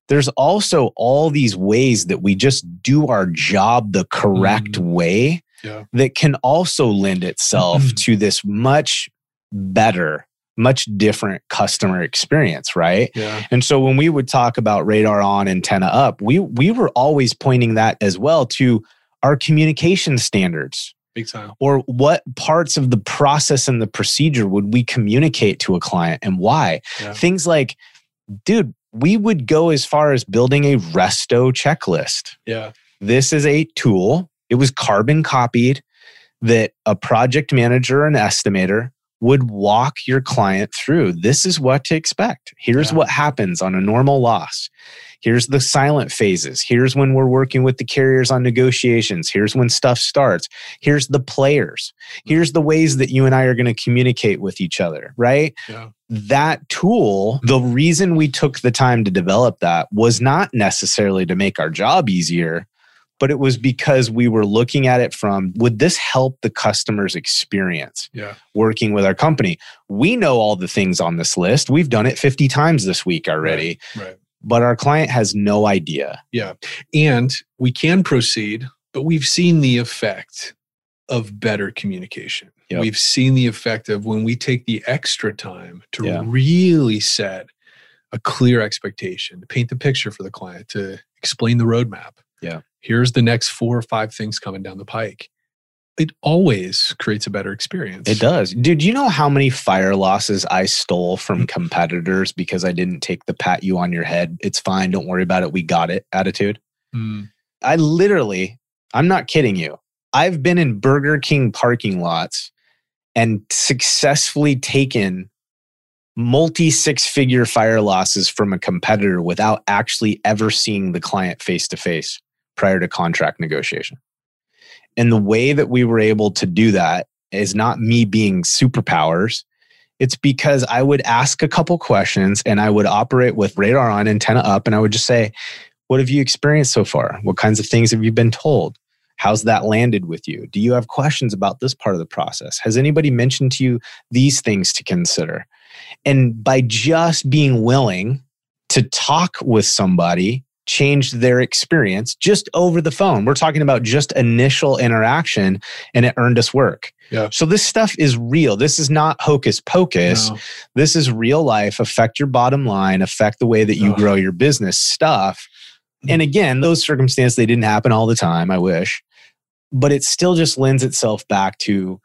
there's also all these ways that we just do our job the correct Mm. way Yeah. that can also lend itself Mhm. to this much better, much different customer experience, right? yeah And so when we would talk about radar on, antenna up, we we were always pointing that as well to our communication standards big time or what parts of the process and the procedure would we communicate to a client and why? Yeah. Things like, dude, we would go as far as building a resto checklist. yeah This is a tool. It was carbon copied that a project manager and estimator would walk your client through. This is what to expect. Here's Yeah. what happens on a normal loss. Here's the silent phases. Here's when we're working with the carriers on negotiations. Here's when stuff starts. Here's the players. Mm-hmm. Here's the ways that you and I are going to communicate with each other, right? yeah that tool, the reason we took the time to develop that was not necessarily to make our job easier, but it was because we were looking at it from would this help the customer's experience yeah working with our company? We know all the things on this list. We've done it 50 times this week already, right but our client has no idea. Yeah. And we can proceed, but we've seen the effect of better communication. Yep. We've seen the effect of when we take the extra time to Yeah. really set a clear expectation, to paint the picture for the client, to explain the roadmap. Yeah. Here's the next four or five things coming down the pike. It always creates a better experience. It does. Dude, you know how many fire losses I stole from competitors because I didn't take the pat you on your head? It's fine. Don't worry about it. We got it attitude. Mm, I literally, I'm not kidding you. I've been in Burger King parking lots and successfully taken multi six figure fire losses from a competitor without actually ever seeing the client face to face prior to contract negotiation. And the way that we were able to do that is not me being superpowers. It's because I would ask a couple questions and I would operate with radar on, antenna up, and I would just say, What have you experienced so far? What kinds of things have you been told? How's that landed with you? Do you have questions about this part of the process? Has anybody mentioned to you these things to consider? And by just being willing to talk with somebody changed their experience just over the phone. We're talking about just initial interaction and it earned us work. Yeah. So this stuff is real. This is not hocus pocus. No. This is real life, affect your bottom line, affect the way that you grow your business stuff. And again, those circumstances they didn't happen all the time, I wish. But it still just lends itself back to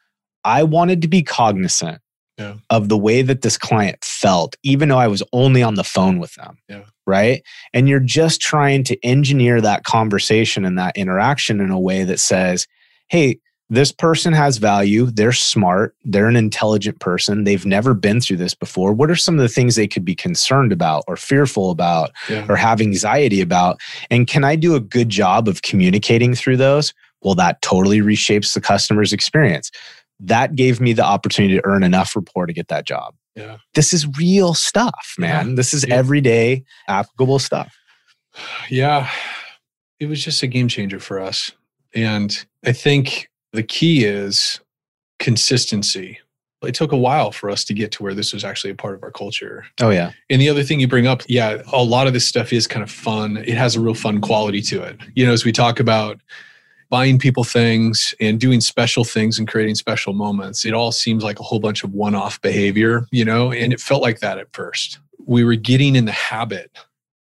I wanted to be cognizant Yeah. of the way that this client felt, even though I was only on the phone with them. Yeah. Right. And you're just trying to engineer that conversation and that interaction in a way that says, hey, this person has value. They're smart. They're an intelligent person. They've never been through this before. What are some of the things they could be concerned about or fearful about Yeah. or have anxiety about? And can I do a good job of communicating through those? Well, that totally reshapes the customer's experience. That gave me the opportunity to earn enough rapport to get that job. Yeah. This is real stuff, man. Yeah. This is Yeah. everyday applicable stuff. Yeah. It was just a game changer for us. And I think the key is consistency. It took a while for us to get to where this was actually a part of our culture. Oh, yeah. And the other thing you bring up, yeah, a lot of this stuff is kind of fun. It has a real fun quality to it. You know, as we talk about buying people things and doing special things and creating special moments, it all seems like a whole bunch of one off behavior, you know, and it felt like that at first. We were getting in the habit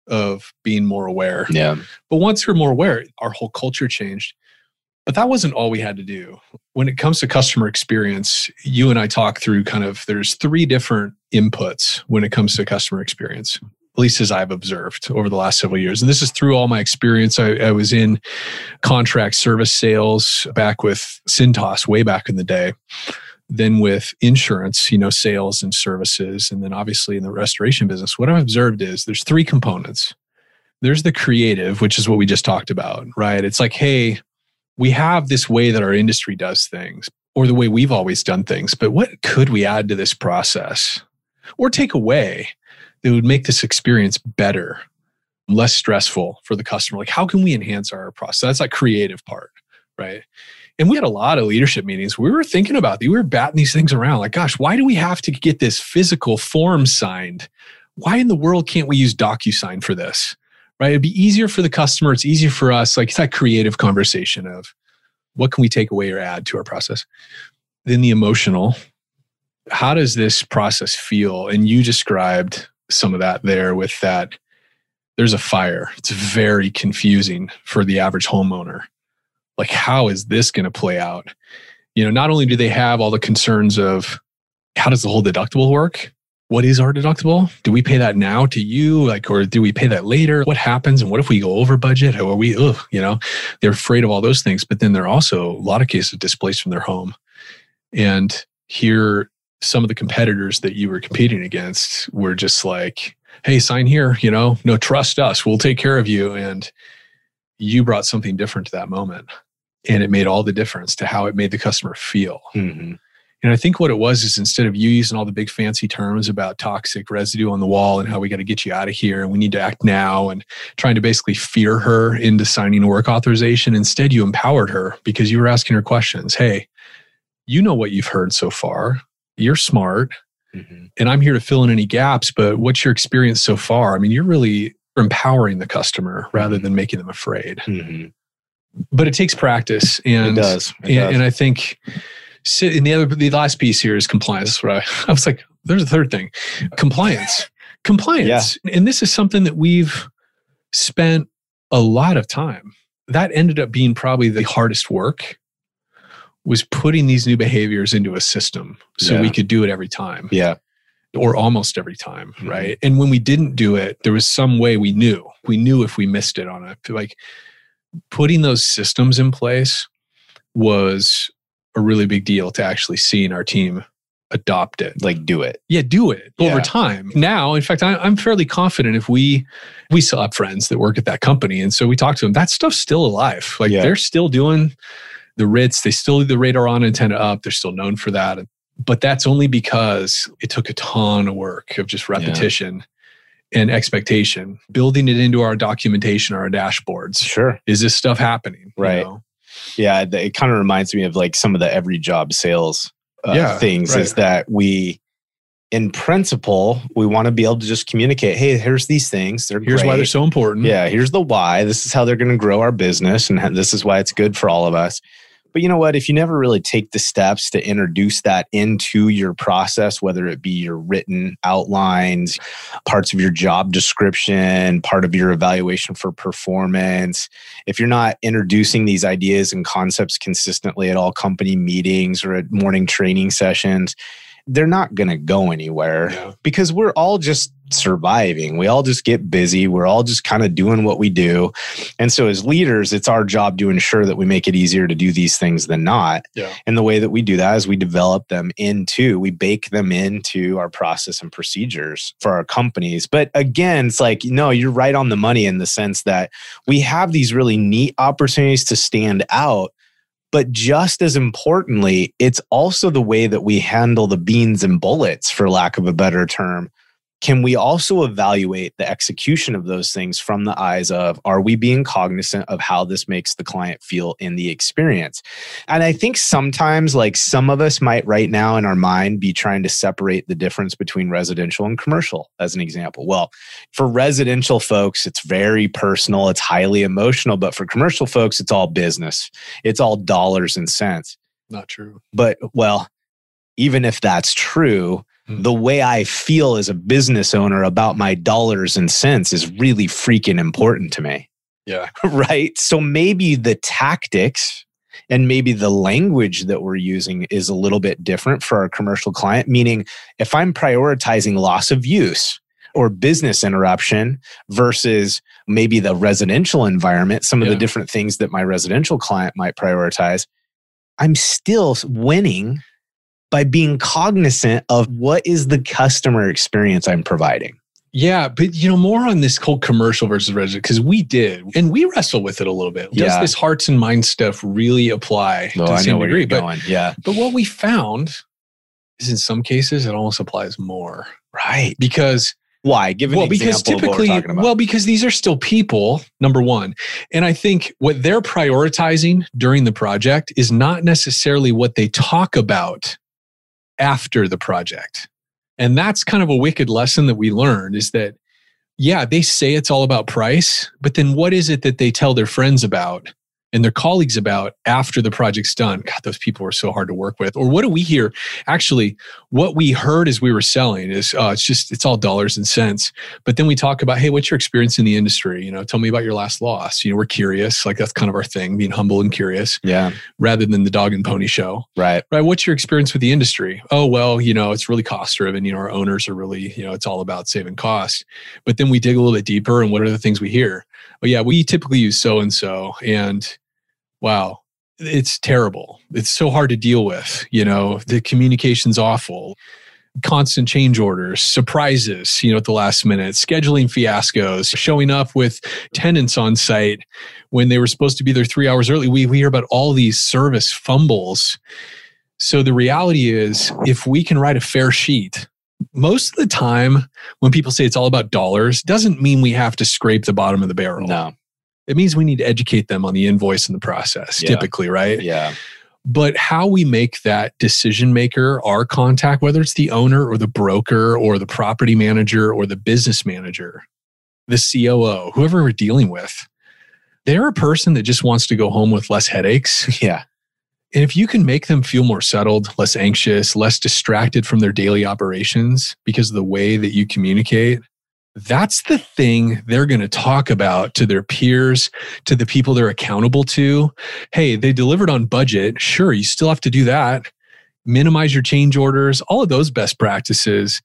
of being more aware. Yeah. But once we're more aware, our whole culture changed. But that wasn't all we had to do. When it comes to customer experience, you and I talk through kind of there's three different inputs when it comes to customer experience, at least as I've observed over the last several years. And this is through all my experience. I, I was in contract service sales back with Cintas way back in the day, then with insurance, you know, sales and services, and then obviously in the restoration business. What I've observed is there's three components. There's the creative, which is what we just talked about, right? It's like, hey, we have this way that our industry does things or the way we've always done things, but what could we add to this process or take away that would make this experience better, less stressful for the customer? Like, how can we enhance our process? That's that creative part, right? And we had a lot of leadership meetings. We were thinking about, we were batting these things around like, gosh, why do we have to get this physical form signed? Why in the world can't we use DocuSign for this? right? It'd be easier for the customer. It's easier for us. Like it's that creative conversation of what can we take away or add to our process. Then the emotional. How does this process feel? And you described some of that there with that. There's a fire. It's very confusing for the average homeowner. Like, how is this going to play out? You know, not only do they have all the concerns of how does the whole deductible work? what is our deductible? Do we pay that now to you? Like, or do we pay that later? What happens? And what if we go over budget? How are we, ugh, you know, they're afraid of all those things. But then they're also, a lot of cases, displaced from their home. And here, some of the competitors that you were competing against were just like, hey, sign here, you know, no, trust us. We'll take care of you. And you brought something different to that moment. And it made all the difference to how it made the customer feel. Mhm. And I think what it was is instead of you using all the big fancy terms about toxic residue on the wall and how we got to get you out of here and we need to act now and trying to basically fear her into signing a work authorization, instead you empowered her because you were asking her questions. Hey, you know what you've heard so far. You're smart Mhm. and I'm here to fill in any gaps, but what's your experience so far? I mean, you're really empowering the customer rather than making them afraid. Mhm. But it takes practice and It does. It and, does. and I think sit in the other the last piece here is compliance. That's what I, I was like, there's a third thing. Compliance. Compliance. And this is something that we've spent a lot of time. That ended up being probably the hardest work was putting these new behaviors into a system so we could do it every time yeah. or almost every time, Mhm. right? And when we didn't do it, there was some way we knew. We knew if we missed it on it. Like putting those systems in place was a really big deal to actually seeing our team adopt it. Like do it. Yeah, do it over time. Now, in fact, I, I'm fairly confident if we we still have friends that work at that company, and so we talk to them. That stuff's still alive. Like Yeah. they're still doing The Ritz, they still leave the radar on antenna up. They're still known for that. But that's only because it took a ton of work of just repetition. Yeah and expectation, building it into our documentation, or our dashboards. Sure. Is this stuff happening? Right. You know? Yeah. It kind of reminds me of like some of the every job sales uh, yeah, things right. is that we, in principle, we want to be able to just communicate, hey, here's these things. They're here's great. why they're so important. Yeah, here's the why. This is how they're going to grow our business, and this is why it's good for all of us. But you know what? If you never really take the steps to introduce that into your process, whether it be your written outlines, parts of your job description, part of your evaluation for performance, if you're not introducing these ideas and concepts consistently at all company meetings or at morning training sessions, they're not going to go anywhere yeah. because we're all just surviving. We all just get busy. We're all just kind of doing what we do. And so, as leaders, it's our job to ensure that we make it easier to do these things than not. Yeah. And the way that we do that is we develop them into, we bake them into our process and procedures for our companies. But again, it's like, no, you're right on the money in the sense that we have these really neat opportunities to stand out but just as importantly, it's also the way that we handle the beans and bullets, for lack of a better term, can we also evaluate the execution of those things from the eyes of are we being cognizant of how this makes the client feel in the experience? And i think sometimes like some of us might right now in our mind be trying to separate the difference between residential and commercial as an example. Well for residential folks it's very personal it's highly emotional but for commercial folks it's all business. It's all dollars and cents. Not true. But well even if that's true. The way I feel as a business owner about my dollars and cents is really freaking important to me. Yeah. right. So maybe the tactics and maybe the language that we're using is a little bit different for our commercial client. Meaning, if I'm prioritizing loss of use or business interruption versus maybe the residential environment, some of yeah. the different things that my residential client might prioritize, I'm still winning by being cognizant of what is the customer experience I'm providing. Yeah, but you know, more on this whole commercial versus resident, because we did, and we wrestle with it a little bit. Does yeah. this hearts and minds stuff really apply no, to I same degree? But, yeah. But what we found is in some cases it almost applies more. Right. Because why? Give an well, because typically, well, because these are still people, number one. And I think what they're prioritizing during the project is not necessarily what they talk about after the project. And that's kind of a wicked lesson that we learned is that, yeah, they say it's all about price, but then what is it that they tell their friends about and their colleagues about after the project's done. God, those people were so hard to work with. Or what do we hear? Actually, what we heard as we were selling is uh, it's just it's all dollars and cents. But then we talk about, hey, what's your experience in the industry? You know, tell me about your last loss. You know, we're curious. Like that's kind of our thing, being humble and curious. Yeah. Rather than the dog and pony show. Right. Right. What's your experience with the industry? Oh well, you know, it's really cost driven. You know, our owners are really, you know, it's all about saving costs. But then we dig a little bit deeper, and what are the things we hear? Oh yeah, we typically use so and so, and wow, it's terrible. It's so hard to deal with. You know, the communication's awful. Constant change orders, surprises, you know, at the last minute, scheduling fiascos, showing up with tenants on site when they were supposed to be there three hours early. We, we hear about all these service fumbles. So the reality is, if we can write a fair sheet, most of the time when people say it's all about dollars, doesn't mean we have to scrape the bottom of the barrel. No it means we need to educate them on the invoice and the process, yeah. typically, right? Yeah. But how we make that decision maker our contact, whether it's the owner or the broker or the property manager or the business manager, the COO, whoever we're dealing with, they're a person that just wants to go home with less headaches. Yeah. And if you can make them feel more settled, less anxious, less distracted from their daily operations because of the way that you communicate, that's the thing they're going to talk about to their peers, to the people they're accountable to. Hey, they delivered on budget. Sure, you still have to do that. Minimize your change orders, all of those best practices.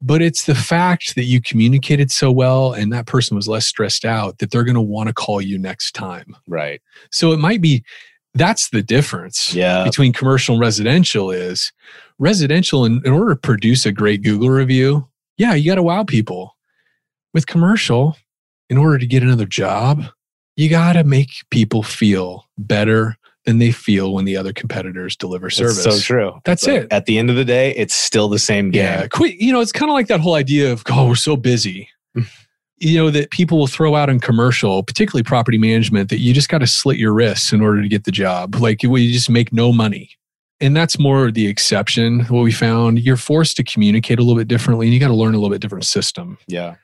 But it's the fact that you communicated so well and that person was less stressed out that they're going to want to call you next time. Right. So it might be that's the difference yeah. between commercial and residential is residential in, in order to produce a great Google review, yeah, you got to wow people with commercial, in order to get another job, you got to make people feel better than they feel when the other competitors deliver service. It's so true. That's But it. At the end of the day, it's still the same game. Yeah. Quit, you know, it's kind of like that whole idea of, oh, we're so busy. Mm. you know, that people will throw out in commercial, particularly property management, that you just got to slit your wrists in order to get the job. Like you just make no money. And that's more the exception. What we found, you're forced to communicate a little bit differently and you got to learn a little bit different system. Yeah.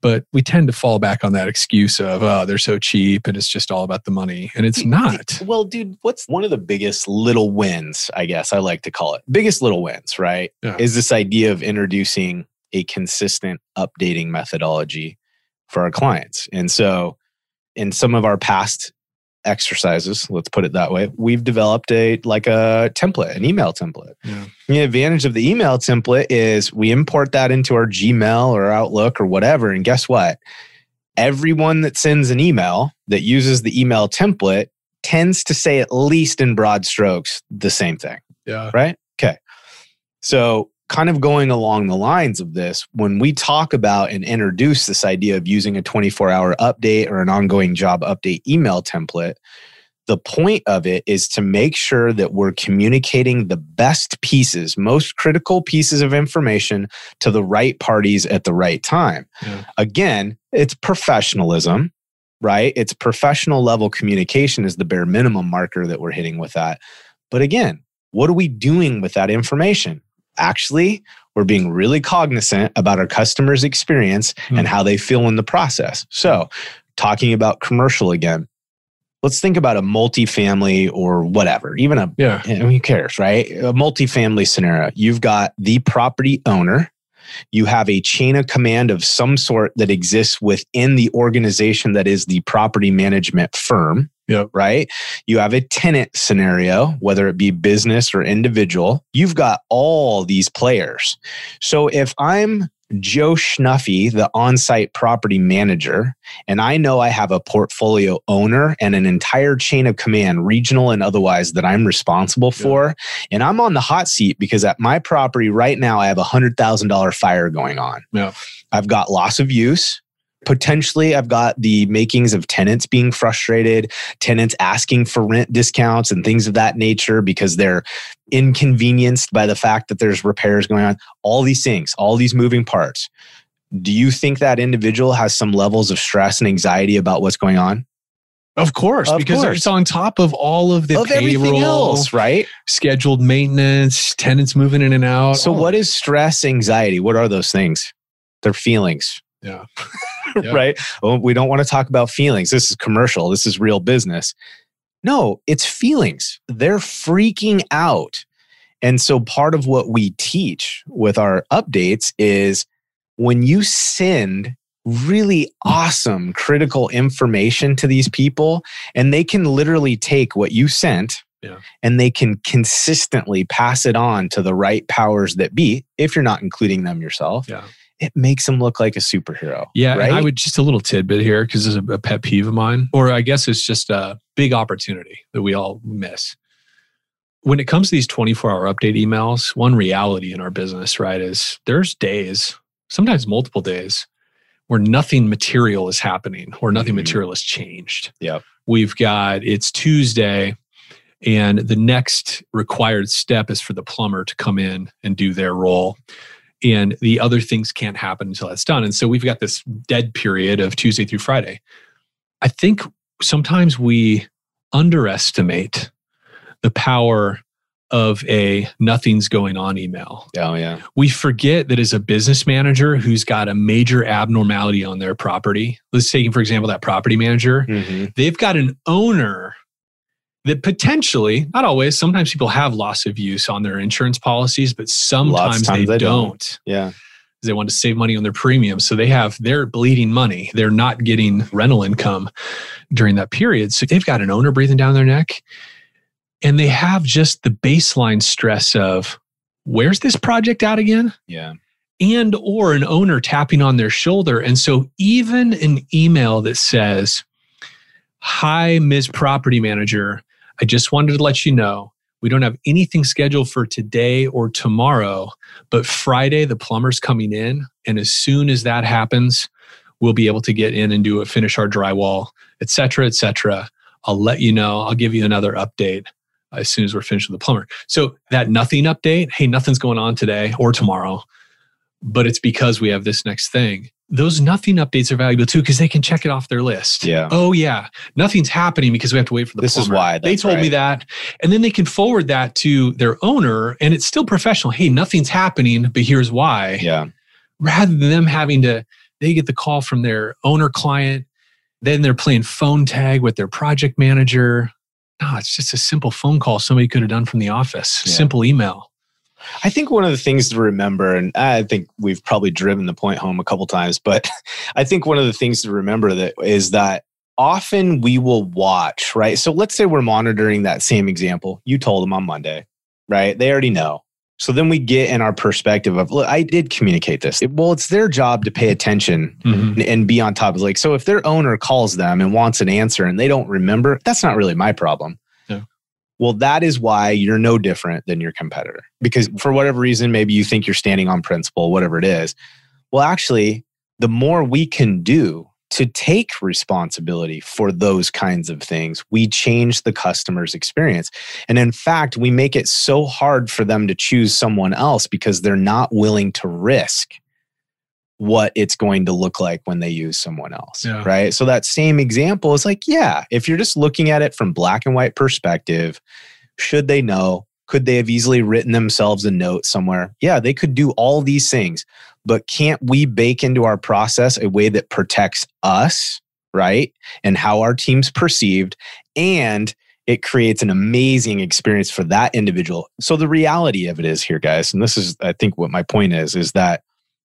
But we tend to fall back on that excuse of, oh, they're so cheap and it's just all about the money. And it's not. Well, dude, what's one of the biggest little wins, I guess I like to call it? Biggest little wins, right? Yeah. Is this idea of introducing a consistent updating methodology for our clients. And so in some of our past exercises, let's put it that way, we've developed a like a template, an email template. Yeah. The advantage of the email template is we import that into our Gmail or Outlook or whatever. And guess what? Everyone that sends an email that uses the email template tends to say at least in broad strokes the same thing Yeah. right? Okay. So, kind of going along the lines of this, when we talk about and introduce this idea of using a 24 hour update or an ongoing job update email template, the point of it is to make sure that we're communicating the best pieces, most critical pieces of information to the right parties at the right time. Yeah. Again, it's professionalism, right? It's professional level communication is the bare minimum marker that we're hitting with that. But again, what are we doing with that information? Actually, we're being really cognizant about our customers' experience Hmm. and how they feel in the process. So, talking about commercial again, let's think about a multifamily or whatever, even a Yeah. I mean, who cares, right? A multifamily scenario. You've got the property owner. You have a chain of command of some sort that exists within the organization that is the property management firm. Yep. Right. You have a tenant scenario, whether it be business or individual. You've got all these players. So if I'm Joe Schnuffy, the on site property manager, and I know I have a portfolio owner and an entire chain of command, regional and otherwise, that I'm responsible Yeah. for. And I'm on the hot seat because at my property right now, I have a $100,000 fire going on. Yeah. I've got loss of use. Potentially, I've got the makings of tenants being frustrated, tenants asking for rent discounts and things of that nature because they're inconvenienced by the fact that there's repairs going on. All these things, all these moving parts. Do you think that individual has some levels of stress and anxiety about what's going on? Of course, Of because course. it's on top of all of the of payroll, else, right? scheduled maintenance, tenants moving in and out. So, Oh, what is stress, anxiety? What are those things? They're feelings. Yeah. Yeah. right? Well, we don't want to talk about feelings. This is commercial. This is real business. No, it's feelings. They're freaking out. And so part of what we teach with our updates is when you send really awesome critical information to these people and they can literally take what you sent Yeah. and they can consistently pass it on to the right powers that be if you're not including them yourself Yeah. It makes them look like a superhero Yeah, right I would just a little tidbit here because it's a, a pet peeve of mine, or I guess it's just a big opportunity that we all miss. When it comes to these 24 hour update emails, one reality in our business, right, is there's days, sometimes multiple days, where nothing material is happening or nothing Mhm. material has changed. Yeah. We've got it's Tuesday, and the next required step is for the plumber to come in and do their role and the other things can't happen until that's done. And so we've got this dead period of Tuesday through Friday. I think sometimes we underestimate the power of a nothing's going on email. Oh yeah. We forget that as a business manager who's got a major abnormality on their property, let's take, for example, that property manager, mm-hmm. they've got an owner that potentially, not always, sometimes people have loss of use on their insurance policies, but sometimes they, they don't. don't Yeah. they want to save money on their premiums. So they have they're bleeding money. They're not getting rental income during that period. So they've got an owner breathing down their neck. And they have just the baseline stress of where's this project at again? Yeah. And or an owner tapping on their shoulder. And so even an email that says, Hi, Ms. Property Manager, I just wanted to let you know we don't have anything scheduled for today or tomorrow, but Friday the plumber's coming in. And as soon as that happens, we'll be able to get in and do a finish our drywall, et cetera, et cetera. I'll let you know. I'll give you another update as soon as we're finished with the plumber. So that nothing update, hey, nothing's going on today or tomorrow, but it's because we have this next thing. Those nothing updates are valuable too because they can check it off their list. Yeah. Oh yeah, nothing's happening because we have to wait for the. This is why, they told me that, and then they can forward that to their owner, and it's still professional. Hey, nothing's happening, but here's why Yeah. rather than them having to they get the call from their owner client then they're playing phone tag with their project manager no it's just a simple phone call somebody could have done from the office Yeah. simple email I think one of the things to remember, and I think we've probably driven the point home a couple times, but I think one of the things to remember that is that often we will watch, right? So let's say we're monitoring that same example. You told them on Monday, right? They already know. So then we get in our perspective of, look, I did communicate this. It- well, it's their job to pay attention mm-hmm. and, and be on top of like, so if their owner calls them and wants an answer and they don't remember, that's not really my problem. Well, that is why you're no different than your competitor. Because for whatever reason, maybe you think you're standing on principle, whatever it is. Well, actually, the more we can do to take responsibility for those kinds of things, we change the customer's experience. And in fact, we make it so hard for them to choose someone else because they're not willing to risk what it's going to look like when they use someone else. Yeah. Right. So that same example is like, yeah, if you're just looking at it from black and white perspective, should they know? Could they have easily written themselves a note somewhere? Yeah, they could do all these things, but can't we bake into our process a way that protects us, right? And how our team's perceived and it creates an amazing experience for that individual. So the reality of it is here guys, and this is I think what my point is is that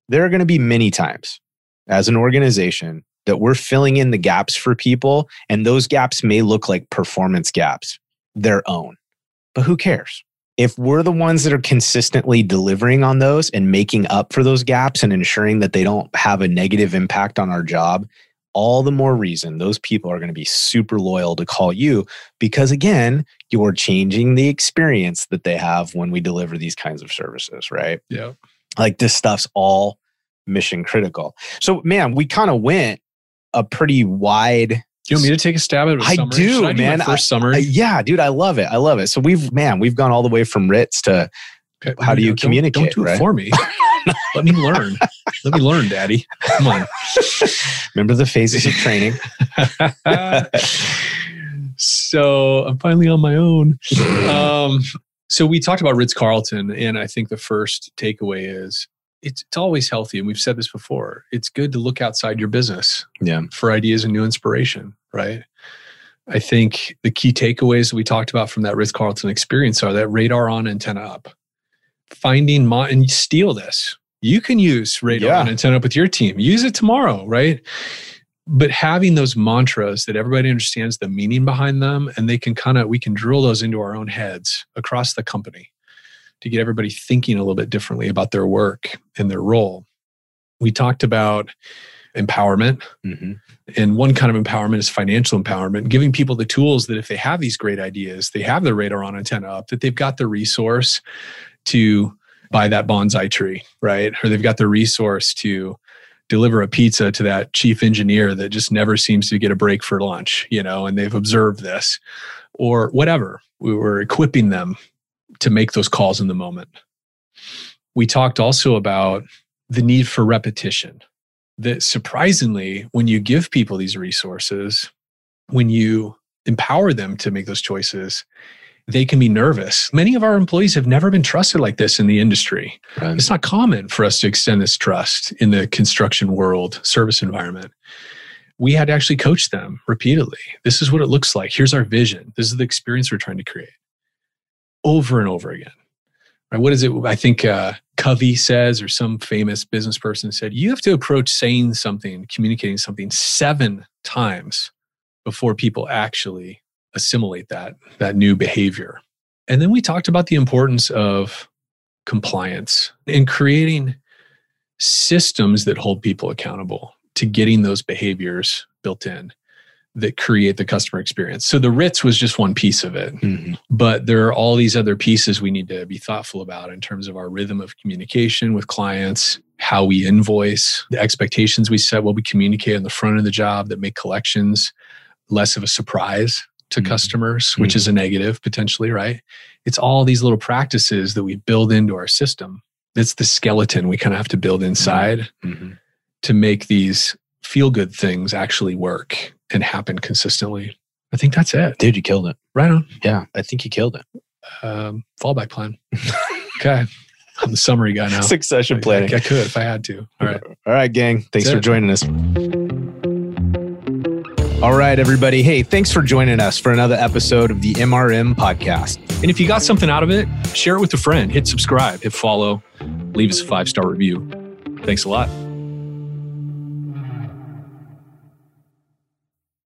there are going to be many times as an organization that we're filling in the gaps for people and those gaps may look like performance gaps their own. But who cares? If we're the ones that are consistently delivering on those and making up for those gaps and ensuring that they don't have a negative impact on our job, all the more reason those people are going to be super loyal to call you because, again, you're changing the experience that they have when we deliver these kinds of services, right? yeah Like this stuff's all mission critical. So, man, we kind of went a pretty wide do you want me to take a stab at a I summary? do, I do man. my first summary uh, yeah, dude, I love it. I love it. So we've, man, we've gone all the way from Ritz to Okay, how do you don't- communicate, don't, do it right? for me let me learn let me learn daddy come on remember the phases of training. so I'm finally on my own. Um, so we talked about Ritz Carlton, and I think the first takeaway is it's, it's always healthy, and we've said this before. It's good to look outside your business Yeah. for ideas and new inspiration, right? I think the key takeaways that we talked about from that Ritz Carlton experience are that radar on, antenna up. Finding mon- and steal this. You can use radar Yeah. on, antenna up with your team. Use it tomorrow, right? But having those mantras that everybody understands the meaning behind them, and they can kind of we can drill those into our own heads across the company to get everybody thinking a little bit differently about their work and their role. We talked about empowerment Mhm. and one kind of empowerment is financial empowerment, giving people the tools that if they have these great ideas, they have their radar on antenna up, that they've got the resource to buy that bonsai tree, right? Or they've got the resource to deliver a pizza to that chief engineer that just never seems to get a break for lunch, you know, and they've observed this or whatever. We were equipping them to make those calls in the moment. We talked also about the need for repetition that surprisingly, when you give people these resources, when you empower them to make those choices, they can be nervous. Many of our employees have never been trusted like this in the industry. Right. It's not common for us to extend this trust in the construction world, service environment. We had to actually coach them repeatedly. This is what it looks like. Here's our vision. This is the experience we're trying to create over and over again. Right? What is it? I think uh, Covey says, or some famous business person said, you have to approach saying something, communicating something seven times before people actually assimilate that that new behavior. And then we talked about the importance of compliance and creating systems that hold people accountable to getting those behaviors built in that create the customer experience. So the Ritz was just one piece of it Mhm. but there are all these other pieces we need to be thoughtful about in terms of our rhythm of communication with clients how we invoice the expectations we set what we communicate on the front of the job that make collections less of a surprise to mm-hmm. customers, which mm-hmm. is a negative potentially, right? It's all these little practices that we build into our system. It's the skeleton we kind of have to build inside mm-hmm. to make these feel good things actually work and happen consistently. I think that's it. Dude, you killed it. Right on. Yeah, I think you killed it. Um, fallback plan. okay. I'm the summary guy now. Succession planning. I, I, could if I had to. All right. All right, gang. Thanks That's for it. joining us. All right, everybody. Hey, thanks for joining us for another episode of the MRM podcast. And if you got something out of it, share it with a friend. Hit subscribe, hit follow, leave us a five star review. Thanks a lot.